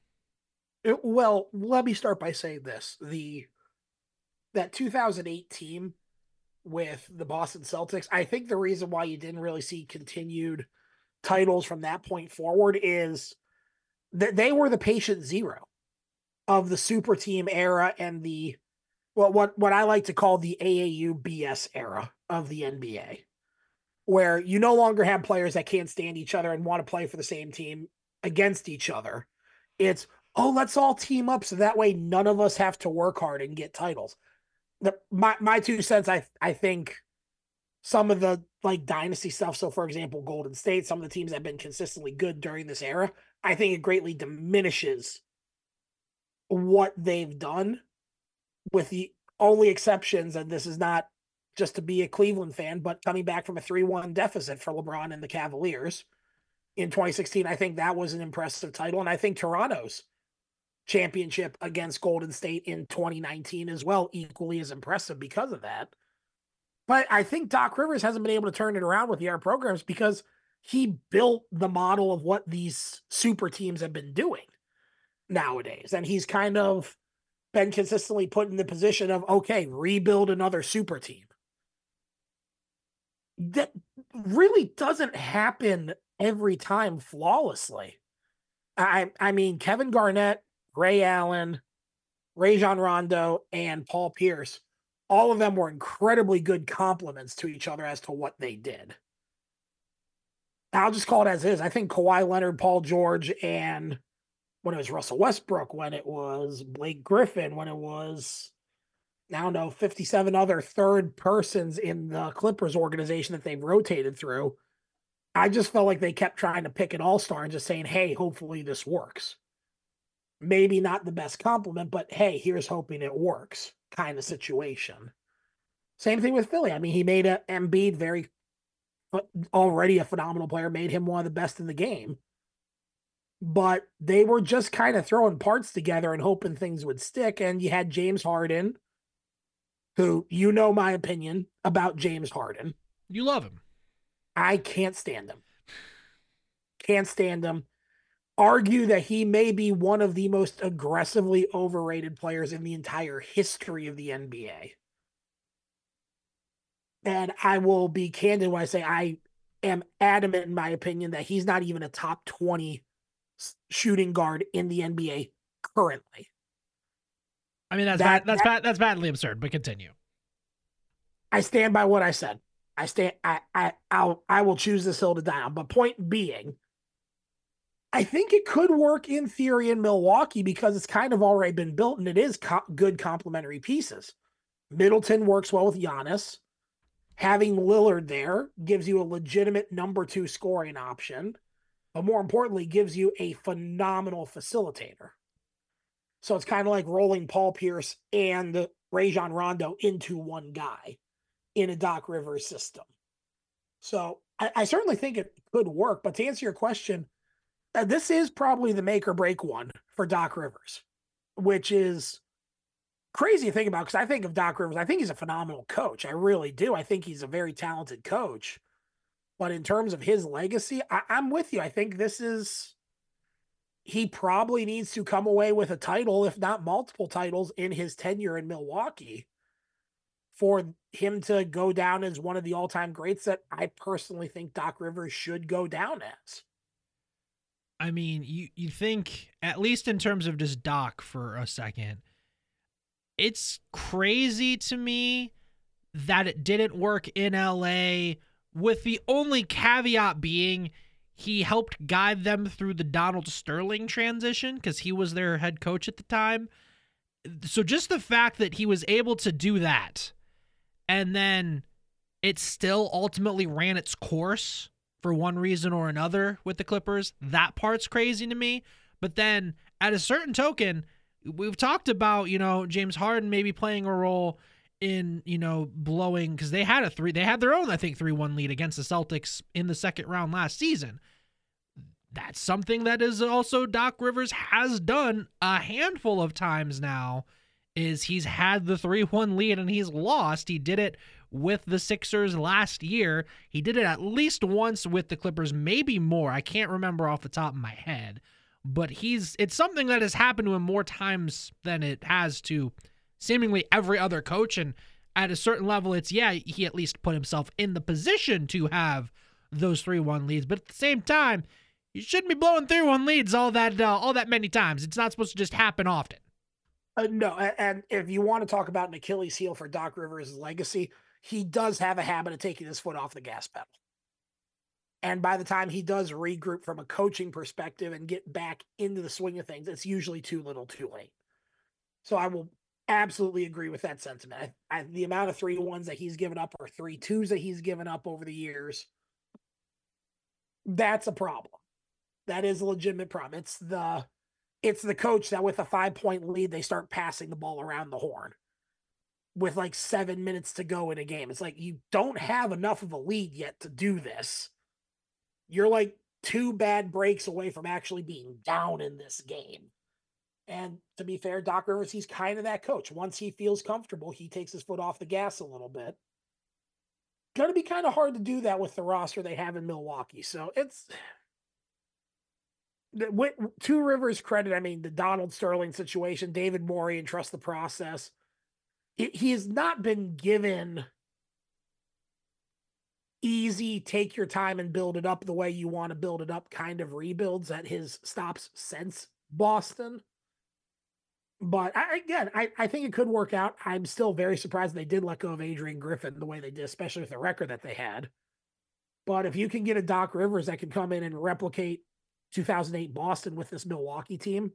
It, well, let me start by saying this. The that 2008 team with the Boston Celtics, I think the reason why you didn't really see continued titles from that point forward is that they were the patient zero of the super team era and the well what what I like to call the AAU BS era of the NBA where you no longer have players that can't stand each other and want to play for the same team against each other. It's, oh, let's all team up so that way none of us have to work hard and get titles. The, my my two cents, I I think some of the like dynasty stuff. So, for example, Golden State, some of the teams that have been consistently good during this era, I think it greatly diminishes what they've done, with the only exceptions, and this is not just to be a Cleveland fan, but coming back from a 3 1 deficit for LeBron and the Cavaliers in 2016, I think that was an impressive title. And I think Toronto's championship against Golden State in 2019 as well, equally as impressive because of that. But I think Doc Rivers hasn't been able to turn it around with the air programs because he built the model of what these super teams have been doing nowadays. And he's kind of been consistently put in the position of, okay, rebuild another super team that really doesn't happen every time flawlessly. I I mean Kevin Garnett, Ray Allen, Rajon Rondo, and Paul Pierce, all of them were incredibly good compliments to each other as to what they did. I'll just call it as is. I think Kawhi Leonard, Paul George, and when it was Russell Westbrook, when it was Blake Griffin, when it was I don't know, 57 other third persons in the Clippers organization that they've rotated through. I just felt like they kept trying to pick an all star and just saying, hey, hopefully this works. Maybe not the best compliment, but hey, here's hoping it works kind of situation. Same thing with Philly. I mean, he made a Embiid very already a phenomenal player, made him one of the best in the game. But they were just kind of throwing parts together and hoping things would stick. And you had James Harden, who you know my opinion about James Harden. You love him. I can't stand him. Can't stand him. Argue that he may be one of the most aggressively overrated players in the entire history of the NBA. And I will be candid when I say I am adamant in my opinion that he's not even a top 20 shooting guard in the NBA currently. I mean that's that, bad, that's that, bad, that's badly absurd, but continue. I stand by what I said. I stand I I I'll I will choose this hill to die on. But point being, I think it could work in theory in Milwaukee because it's kind of already been built and it is co- good complementary pieces. Middleton works well with Giannis. Having Lillard there gives you a legitimate number two scoring option, but more importantly, gives you a phenomenal facilitator. So it's kind of like rolling Paul Pierce and Rajon Rondo into one guy in a Doc Rivers system. So I, I certainly think it could work. But to answer your question, uh, this is probably the make or break one for Doc Rivers, which is crazy to think about because I think of Doc Rivers, I think he's a phenomenal coach. I really do. I think he's a very talented coach. But in terms of his legacy, I, I'm with you. I think this is he probably needs to come away with a title, if not multiple titles, in his tenure in Milwaukee for him to go down as one of the all time greats that I personally think Doc Rivers should go down as. I mean, you, you think, at least in terms of just Doc for a second, it's crazy to me that it didn't work in LA, with the only caveat being he helped guide them through the Donald Sterling transition because he was their head coach at the time. So just the fact that he was able to do that and then it still ultimately ran its course for one reason or another with the Clippers, that part's crazy to me. But then at a certain token, we've talked about, you know, James Harden maybe playing a role in you know blowing because they had a three they had their own i think 3-1 lead against the celtics in the second round last season. That's something that is also doc rivers has done a handful of times now is he's had the 3-1 lead and he's lost. He did it with the sixers last year he did it at least once with the clippers maybe more i can't remember off the top of my head but he's it's something that has happened to him more times than it has to seemingly every other coach. And at a certain level, it's yeah, he at least put himself in the position to have those three one leads. But at the same time, you shouldn't be blowing three one leads all that uh, all that many times. It's not supposed to just happen often. Uh, no, and if you want to talk about an Achilles heel for Doc Rivers' legacy, he does have a habit of taking his foot off the gas pedal. And by the time he does regroup from a coaching perspective and get back into the swing of things, it's usually too little, too late. So I will absolutely agree with that sentiment. I, I, the amount of three ones that he's given up or three twos that he's given up over the years, that's a problem. That is a legitimate problem. It's the it's the coach that with a five point lead they start passing the ball around the horn with like seven minutes to go in a game. It's like you don't have enough of a lead yet to do this. You're like two bad breaks away from actually being down in this game. And to be fair, Doc Rivers, he's kind of that coach. Once he feels comfortable, he takes his foot off the gas a little bit. Going to be kind of hard to do that with the roster they have in Milwaukee. So it's to Rivers' credit. I mean, the Donald Sterling situation, David Morey, and trust the process. He has not been given easy, take your time and build it up the way you want to build it up kind of rebuilds at his stops since Boston. But I, again, I, I think it could work out. I'm still very surprised they did let go of Adrian Griffin the way they did, especially with the record that they had. But if you can get a Doc Rivers that can come in and replicate 2008 Boston with this Milwaukee team,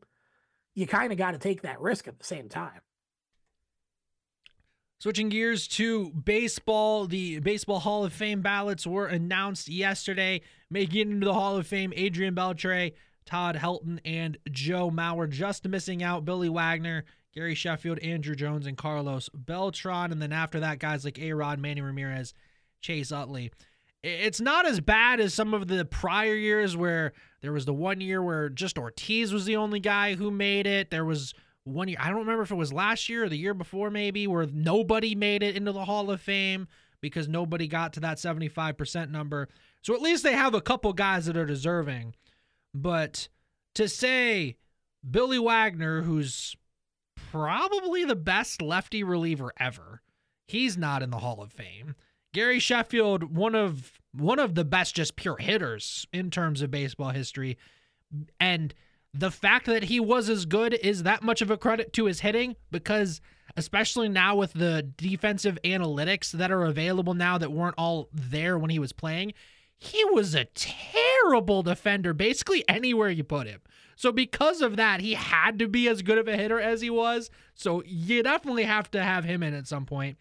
you kind of got to take that risk at the same time. Switching gears to baseball, the Baseball Hall of Fame ballots were announced yesterday. Making it into the Hall of Fame, Adrian Beltre, Todd Helton, and Joe Mauer. Just missing out Billy Wagner, Gary Sheffield, Andruw Jones, and Carlos Beltran. And then after that, guys like A Rod, Manny Ramirez, Chase Utley. It's not as bad as some of the prior years where there was the one year where just Ortiz was the only guy who made it. There was one year, I don't remember if it was last year or the year before, maybe, where nobody made it into the Hall of Fame because nobody got to that 75% number. So at least they have a couple guys that are deserving. But to say Billy Wagner, who's probably the best lefty reliever ever, he's not in the Hall of Fame. Gary Sheffield, one of one of the best just pure hitters in terms of baseball history. And the fact that he was as good is that much of a credit to his hitting because especially now with the defensive analytics that are available now that weren't all there when he was playing, he was a terrible defender basically anywhere you put him. So because of that, he had to be as good of a hitter as he was. So you definitely have to have him in at some point.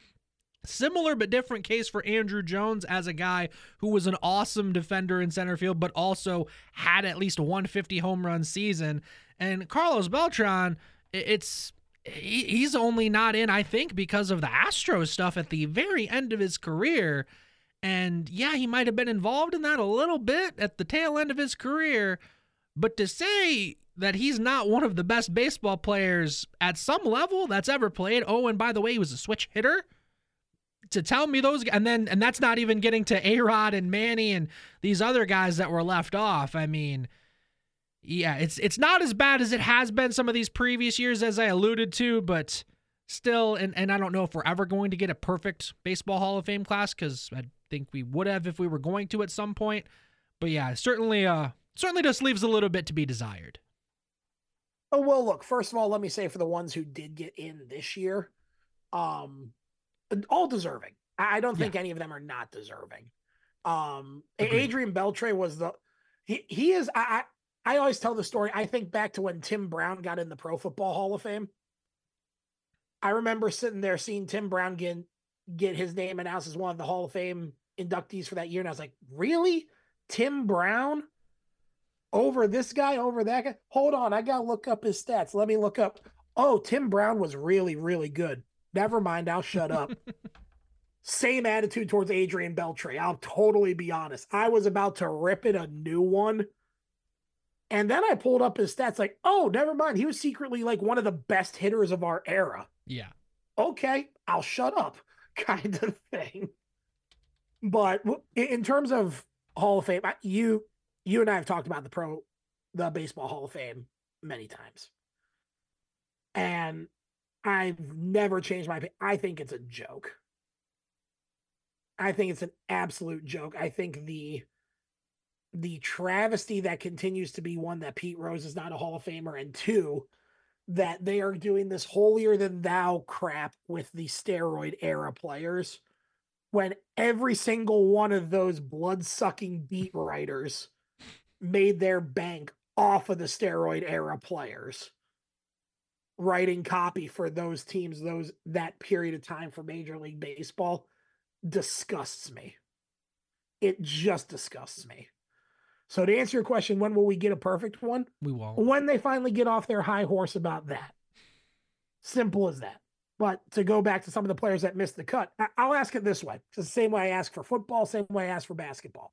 Similar but different case for Andruw Jones as a guy who was an awesome defender in center field, but also had at least 150 home run season. And Carlos Beltran, it's he's only not in, I think, because of the Astros stuff at the very end of his career. And yeah, he might have been involved in that a little bit at the tail end of his career. But to say that he's not one of the best baseball players at some level that's ever played, oh, and by the way, he was a switch hitter. To tell me those, and then, and that's not even getting to A Rod and Manny and these other guys that were left off. I mean, yeah, it's it's not as bad as it has been some of these previous years, as I alluded to, but still, and, and I don't know if we're ever going to get a perfect baseball Hall of Fame class because I think we would have if we were going to at some point. But yeah, certainly uh certainly just leaves a little bit to be desired. Oh well, look. First of all, let me say for the ones who did get in this year, um, all deserving. I don't think yeah. any of them are not deserving. Um, Agreed. Adrian Beltre was the He he is. I I, I always tell the story. I think back to when Tim Brown got in the Pro Football Hall of Fame. I remember sitting there seeing Tim Brown get get his name announced as one of the Hall of Fame inductees for that year, and I was like, really, Tim Brown over this guy, over that guy? Hold on, I gotta look up his stats. Let me look up. Oh, Tim Brown was really, really good. Never mind, I'll shut up. Same attitude towards Adrian Beltre. I'll totally be honest. I was about to rip it a new one. And then I pulled up his stats, like, oh, never mind. He was secretly like one of the best hitters of our era. Yeah. Okay, I'll shut up, kind of thing. But in terms of Hall of Fame, you you and I have talked about the pro the baseball Hall of Fame many times. And I've never changed my opinion. I think it's a joke. I think it's an absolute joke. I think the the travesty that continues to be one that Pete Rose is not a Hall of Famer, and two, that they are doing this holier than thou crap with the steroid era players when every single one of those blood sucking beat writers made their bank off of the steroid era players writing copy for those teams those that period of time for major league baseball disgusts me. It just disgusts me. So to answer your question when will we get a perfect one? We won't. When they finally get off their high horse about that. Simple as that. But to go back to some of the players that missed the cut i'll ask it this way it's the same way i ask for football same way i ask for basketball.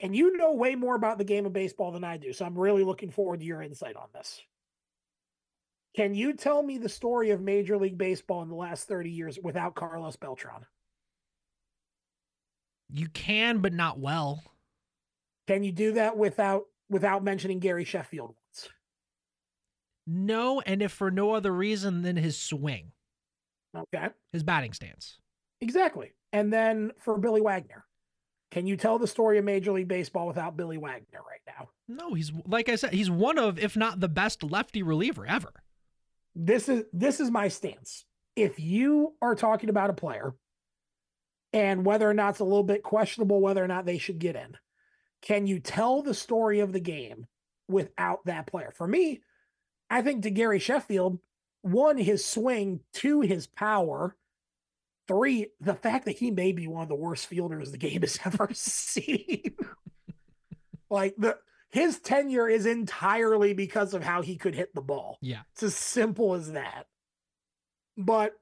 And you know way more about the game of baseball than i do so i'm really looking forward to your insight on this can you tell me the story of Major League Baseball in the last 30 years without Carlos Beltran? You can, but not well. Can you do that without without mentioning Gary Sheffield once? No, and if for no other reason than his swing. Okay. His batting stance. Exactly. And then for Billy Wagner. Can you tell the story of Major League Baseball without Billy Wagner right now? No, he's like I said, he's one of, if not the best lefty reliever ever this is this is my stance. If you are talking about a player and whether or not it's a little bit questionable whether or not they should get in, can you tell the story of the game without that player? For me, I think to Gary Sheffield, one, his swing, two, his power, three, the fact that he may be one of the worst fielders the game has ever seen. like the his tenure is entirely because of how he could hit the ball. Yeah. It's as simple as that. But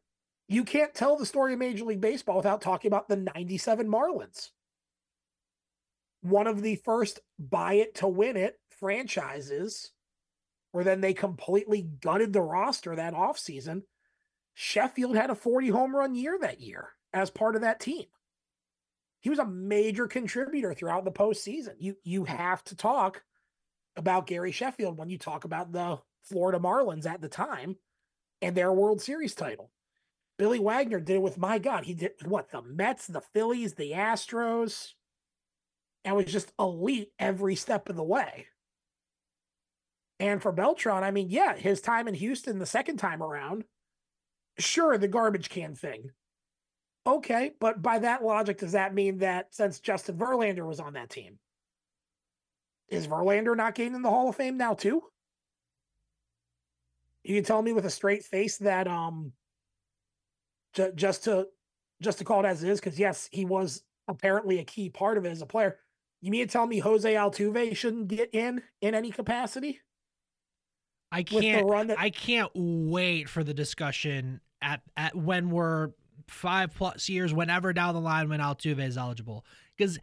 you can't tell the story of Major League Baseball without talking about the 97 Marlins. One of the first buy it to win it franchises, where then they completely gutted the roster that offseason. Sheffield had a 40 home run year that year as part of that team he was a major contributor throughout the postseason. You you have to talk about Gary Sheffield when you talk about the Florida Marlins at the time and their World Series title. Billy Wagner did it with my God. He did what the Mets, the Phillies, the Astros, and was just elite every step of the way. And for Beltran, I mean, yeah, his time in Houston the second time around, sure, the garbage can thing Okay, but by that logic, does that mean that since Justin Verlander was on that team, is Verlander not getting in the Hall of Fame now too? You can tell me with a straight face that um, j- just to just to call it as it is, because yes, he was apparently a key part of it as a player. You mean to tell me Jose Altuve shouldn't get in in any capacity? I can't. That- I can't wait for the discussion at at when we're five plus years, whenever down the line when Altuve is eligible. Because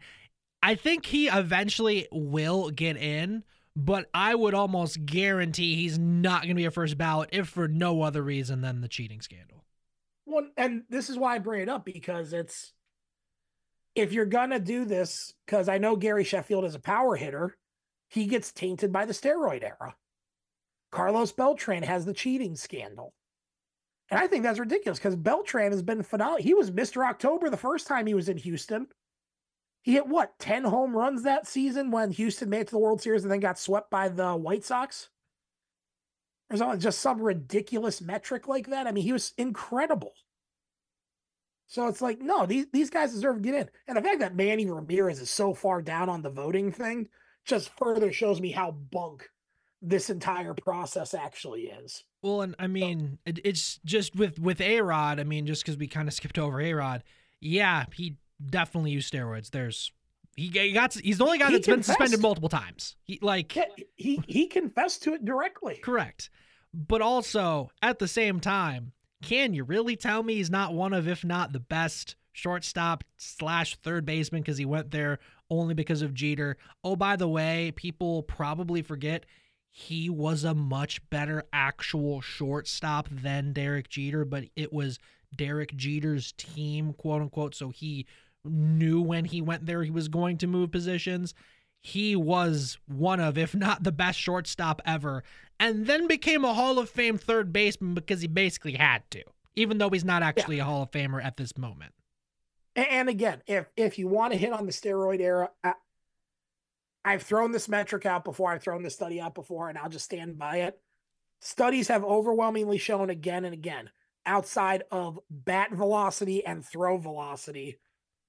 I think he eventually will get in, but I would almost guarantee he's not going to be a first ballot if for no other reason than the cheating scandal. Well, and this is why I bring it up because it's if you're gonna do this, because I know Gary Sheffield is a power hitter, he gets tainted by the steroid era. Carlos Beltran has the cheating scandal. And I think that's ridiculous because Beltran has been phenomenal. He was Mr. October the first time he was in Houston. He hit what, 10 home runs that season when Houston made it to the World Series and then got swept by the White Sox? There's just some ridiculous metric like that. I mean, he was incredible. So it's like, no, these, these guys deserve to get in. And the fact that Manny Ramirez is so far down on the voting thing just further shows me how bunk this entire process actually is. Well, and I mean, it, it's just with with A Rod. I mean, just because we kind of skipped over A Rod, yeah, he definitely used steroids. There's he, he got he's the only guy He that's been suspended multiple times. He like Yeah, he he confessed to it directly. correct, but also at the same time, can you really tell me he's not one of, if not the best shortstop slash third baseman because he went there only because of Jeter? Oh, by the way, people probably forget he was a much better actual shortstop than Derek Jeter, but it was Derek Jeter's team, quote unquote. So he knew when he went there he was going to move positions. He was one of, if not the best shortstop ever, and then became a Hall of Fame third baseman because he basically had to, even though he's not actually a Hall of Famer at this moment. And again, if if you want to hit on the steroid era, I've thrown this metric out before. I've thrown this study out before, and I'll just stand by it. Studies have overwhelmingly shown again and again, outside of bat velocity and throw velocity,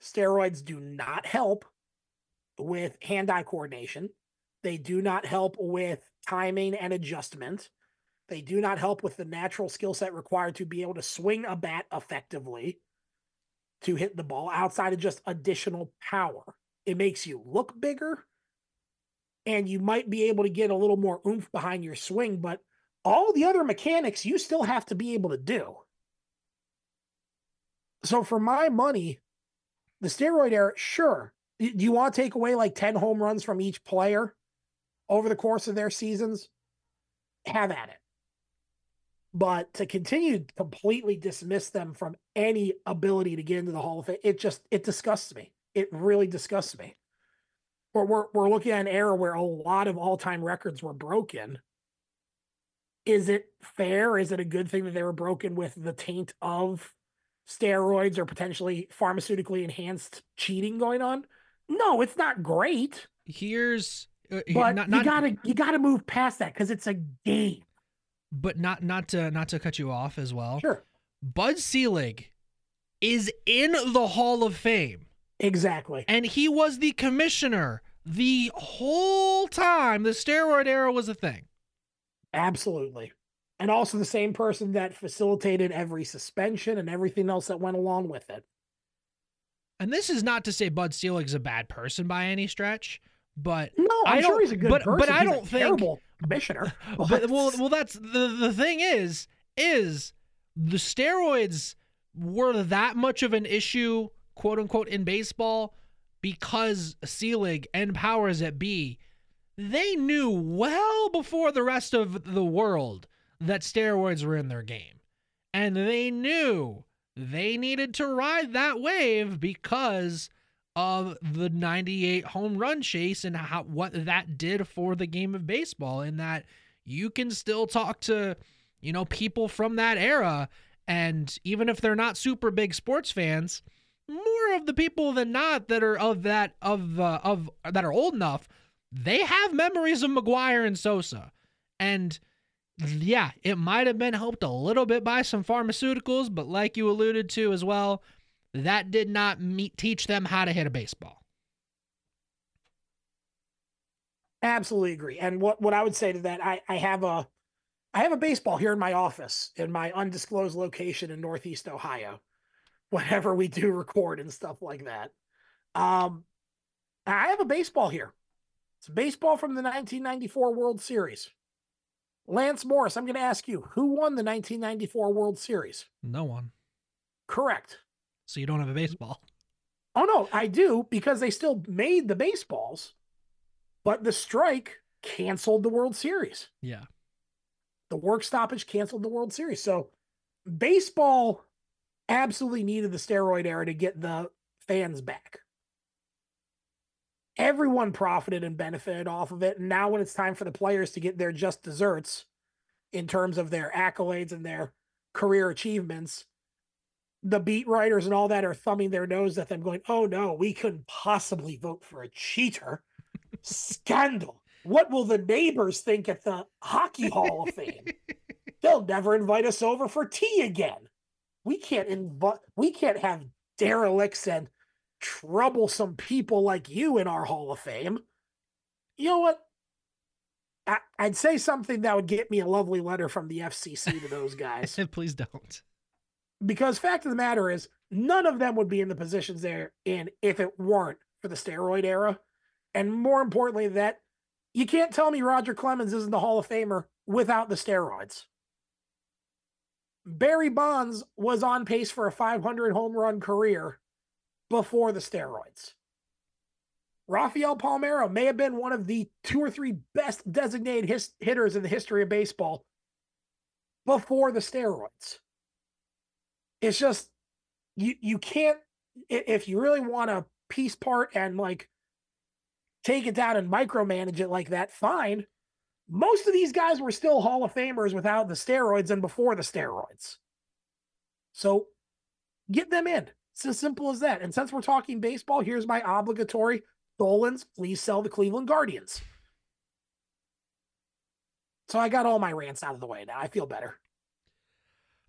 steroids do not help with hand-eye coordination. They do not help with timing and adjustment. They do not help with the natural skill set required to be able to swing a bat effectively to hit the ball outside of just additional power. It makes you look bigger and you might be able to get a little more oomph behind your swing, but all the other mechanics you still have to be able to do. So for my money, the steroid era, sure. Do you want to take away like 10 home runs from each player over the course of their seasons? Have at it. But to continue to completely dismiss them from any ability to get into the Hall of Fame, it just it disgusts me. It really disgusts me. We're we're, we're looking at an era where a lot of all-time records were broken. Is it fair? Is it a good thing that they were broken with the taint of steroids or potentially pharmaceutically enhanced cheating going on? No, it's not great. Here's uh, But not, you gotta you gotta move past that because it's a game. but not not to not to cut you off as well. Sure. Bud Selig is in the Hall of Fame. Exactly. And he was the commissioner the whole time the steroid era was a thing. Absolutely. And also the same person that facilitated every suspension and everything else that went along with it. And this is not to say Bud Selig's a bad person by any stretch, but No, I'm I sure don't- he's a good but, person. But I He's don't think terrible commissioner. but well, well, that's the the thing is is the steroids were that much of an issue, quote unquote, in baseball because Selig and powers that be, they knew well before the rest of the world that steroids were in their game, and they knew they needed to ride that wave because of the 98 home run chase and how what that did for the game of baseball in that you can still talk to you know people from that era. And even if they're not super big sports fans more of the people than not that are of that of uh, of that are old enough they have memories of McGwire and Sosa and yeah it might have been helped a little bit by some pharmaceuticals but like you alluded to as well that did not meet, teach them how to hit a baseball. Absolutely agree. And what, what I would say to that, I, I have a I have a baseball here in my office in my undisclosed location in Northeast Ohio. Whenever we do record and stuff like that. Um I have a baseball here. It's a baseball from the 1994 World Series. Lance Morris, I'm going to ask you, who won the 1994 World Series? No one. Correct. So you don't have a baseball. Oh no, I do because they still made the baseballs, but the strike canceled the World Series. Yeah. The work stoppage canceled the World Series. So baseball absolutely needed the steroid era to get the fans back. Everyone profited and benefited off of it. And now when it's time for the players to get their just desserts in terms of their accolades and their career achievements, the beat writers and all that are thumbing their nose at them, going, "Oh no, we couldn't possibly vote for a cheater." Scandal. What will the neighbors think at the Hockey Hall of Fame? They'll never invite us over for tea again. We can't invite. We can't have derelicts and troublesome people like you in our Hall of Fame. you know what? I, I'd say something that would get me a lovely letter from the FCC to those guys. Please don't. Because fact of the matter is, none of them would be in the positions they're in if it weren't for the steroid era. And more importantly, that you can't tell me Roger Clemens isn't the Hall of Famer without the steroids. Barry Bonds was on pace for a 500 home run career before the steroids. Rafael Palmeiro may have been one of the two or three best designated his- hitters in the history of baseball before the steroids. It's just you you can't if you really want to piece part and like take it down and micromanage it like that, fine. Most of these guys were still Hall of Famers without the steroids and before the steroids. So get them in. It's as simple as that. And since we're talking baseball, here's my obligatory Dolans, please sell the Cleveland Guardians. So I got all my rants out of the way now. I feel better.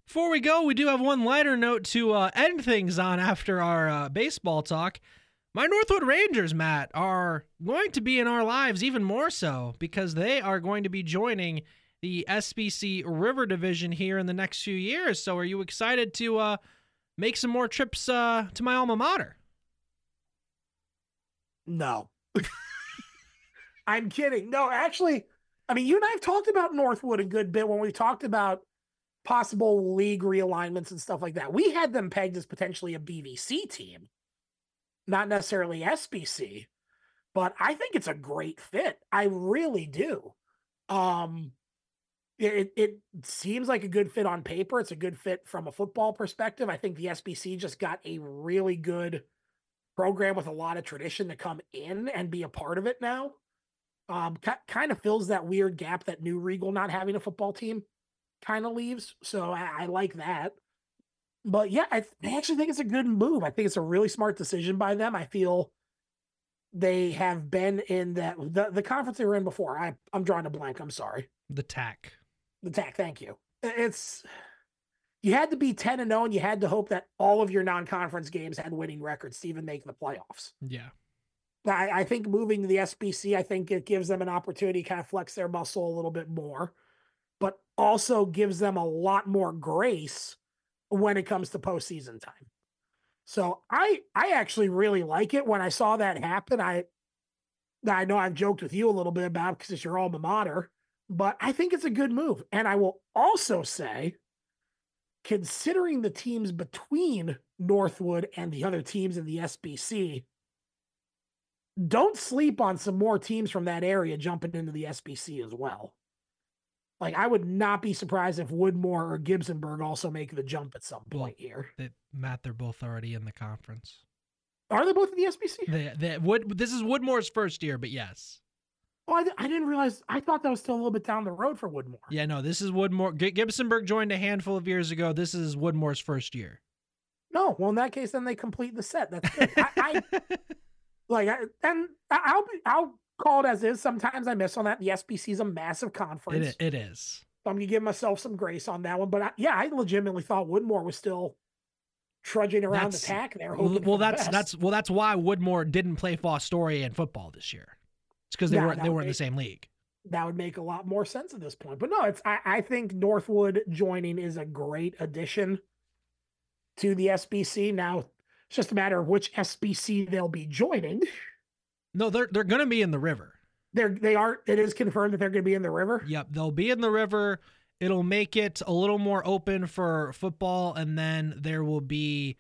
Before we go, we do have one lighter note to uh, end things on after our uh, baseball talk. My Northwood Rangers, Matt, are going to be in our lives even more so because they are going to be joining the SBC River Division here in the next few years. So, are you excited to uh, make some more trips uh, to my alma mater? No. I'm kidding. No, actually, I mean, you and I have talked about Northwood a good bit when we talked about possible league realignments and stuff like that. We had them pegged as potentially a BVC team, not necessarily SBC, but I think it's a great fit. I really do. Um, it it seems like a good fit on paper. It's a good fit from a football perspective. I think the SBC just got a really good program with a lot of tradition to come in and be a part of it now. Um, kind of fills that weird gap that New Riegel not having a football team kind of leaves. So I, I, like that. But yeah, I, I actually think it's a good move. I think it's a really smart decision by them. I feel they have been in that the, the conference they were in before. I I'm drawing a blank. I'm sorry. The TAC. The TAC. Thank you. It's you had to be 10 and 0 and you had to hope that all of your non-conference games had winning records to even make the playoffs. Yeah. I, I think moving to the SBC, I think it gives them an opportunity to kind of flex their muscle a little bit more, but also gives them a lot more grace when it comes to postseason time. So I I actually really like it. When I saw that happen, I I know I've joked with you a little bit about because it's your alma mater, but I think it's a good move. And I will also say considering the teams between Northwood and the other teams in the SBC, don't sleep on some more teams from that area jumping into the SBC as well. Like I would not be surprised if Woodmore or Gibsonburg also make the jump at some point here. That, Matt, they're both already in the conference. Are they both in the SBC? They, they, Wood, this is Woodmore's first year, but yes. Oh, I, I, didn't realize. I thought that was still a little bit down the road for Woodmore. Yeah, no, this is Woodmore. G- Gibsonburg joined a handful of years ago. This is Woodmore's first year. No, well, in that case, then they complete the set. That's good. I, I like, I, and I'll be, I'll call it as is. Sometimes I miss on that. The SBC is a massive conference. It, it is. So I'm gonna give myself some grace on that one. But I, yeah, I legitimately thought Woodmore was still trudging around that's, the pack there. well, that's the that's well, that's why Woodmore didn't play Fostoria in football this year. It's because they yeah, weren't they weren't in the same league. That would make a lot more sense at this point. But no, it's I, I think Northwood joining is a great addition to the SBC. Now it's just a matter of which SBC they'll be joining. No, they're they're gonna be in the river. They're they are it is confirmed that they're gonna be in the river. Yep, they'll be in the river. It'll make it a little more open for football, and then there will be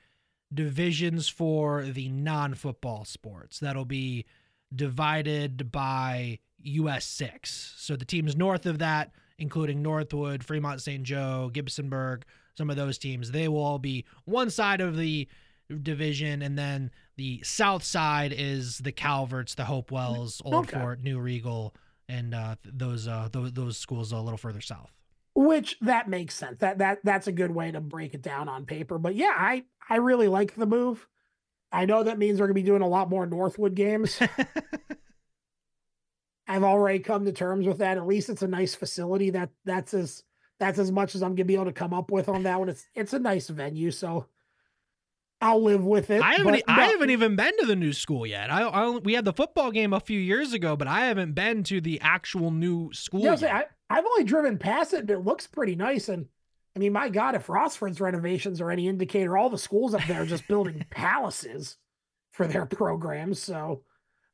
divisions for the non-football sports. That'll be divided by US 6. So the teams north of that, including Northwood, Fremont St. Joe, Gibsonburg, some of those teams, they will all be one side of the division. And then the south side is the Calverts, the Hopewells, Old okay. Fort, New Riegel, and uh, those, uh, those those schools a little further south. Which that makes sense. That that that's a good way to break it down on paper. But yeah, I I really like the move. I know that means we're going to be doing a lot more Northwood games. I've already come to terms with that. At least it's a nice facility. That that's as that's as much as I'm going to be able to come up with on that one. It's it's a nice venue, so I'll live with it. I haven't. I haven't even been to the new school yet. I, I we had the football game a few years ago, but I haven't been to the actual new school. Yeah, I, I've only driven past it, but it looks pretty nice. And I mean, my God, if Rossford's renovations are any indicator, all the schools up there are just building palaces for their programs. So,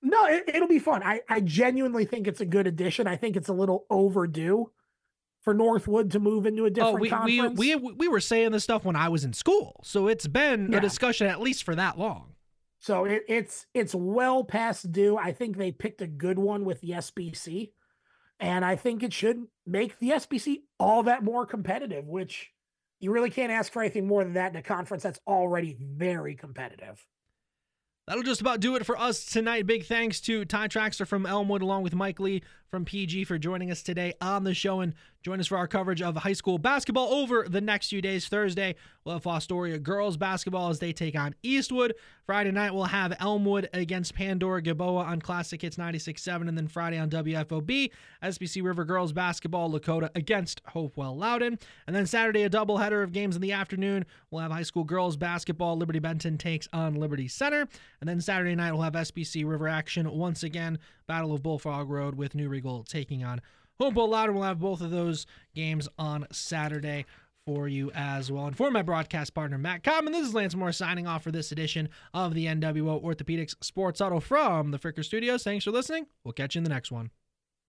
no, it, it'll be fun. I, I genuinely think it's a good addition. I think it's a little overdue for Northwood to move into a Oh, different we, we conference. we we were saying this stuff when I was in school, so it's been Yeah. a discussion at least for that long. So it, it's it's well past due. I think they picked a good one with the SBC, and I think it should make the SBC all that more competitive. Which you really can't ask for anything more than that in a conference that's already very competitive. That'll just about do it for us tonight. Big thanks to Ty Traxler from Elmwood, along with Mike Lee from PG for joining us today on the show and join us for our coverage of high school basketball over the next few days. Thursday, we'll have Fostoria girls basketball as they take on Eastwood. Friday night, we'll have Elmwood against Pandora Gilboa on Classic Hits 96.7. And then Friday on WFOB, SBC River girls basketball, Lakota against Hopewell Loudon. And then Saturday, a doubleheader of games in the afternoon. We'll have high school girls basketball. Liberty Benton takes on Liberty Center. And then Saturday night, we'll have SBC River action once again. Battle of Bullfrog Road with New Riegel taking on Hopewell Loudon. We'll have both of those games on Saturday for you as well. And for my broadcast partner, Matt Common, this is Lance Moore signing off for this edition of the NWO Orthopedics Sports Huddle from the Fricker Studios. Thanks for listening. We'll catch you in the next one.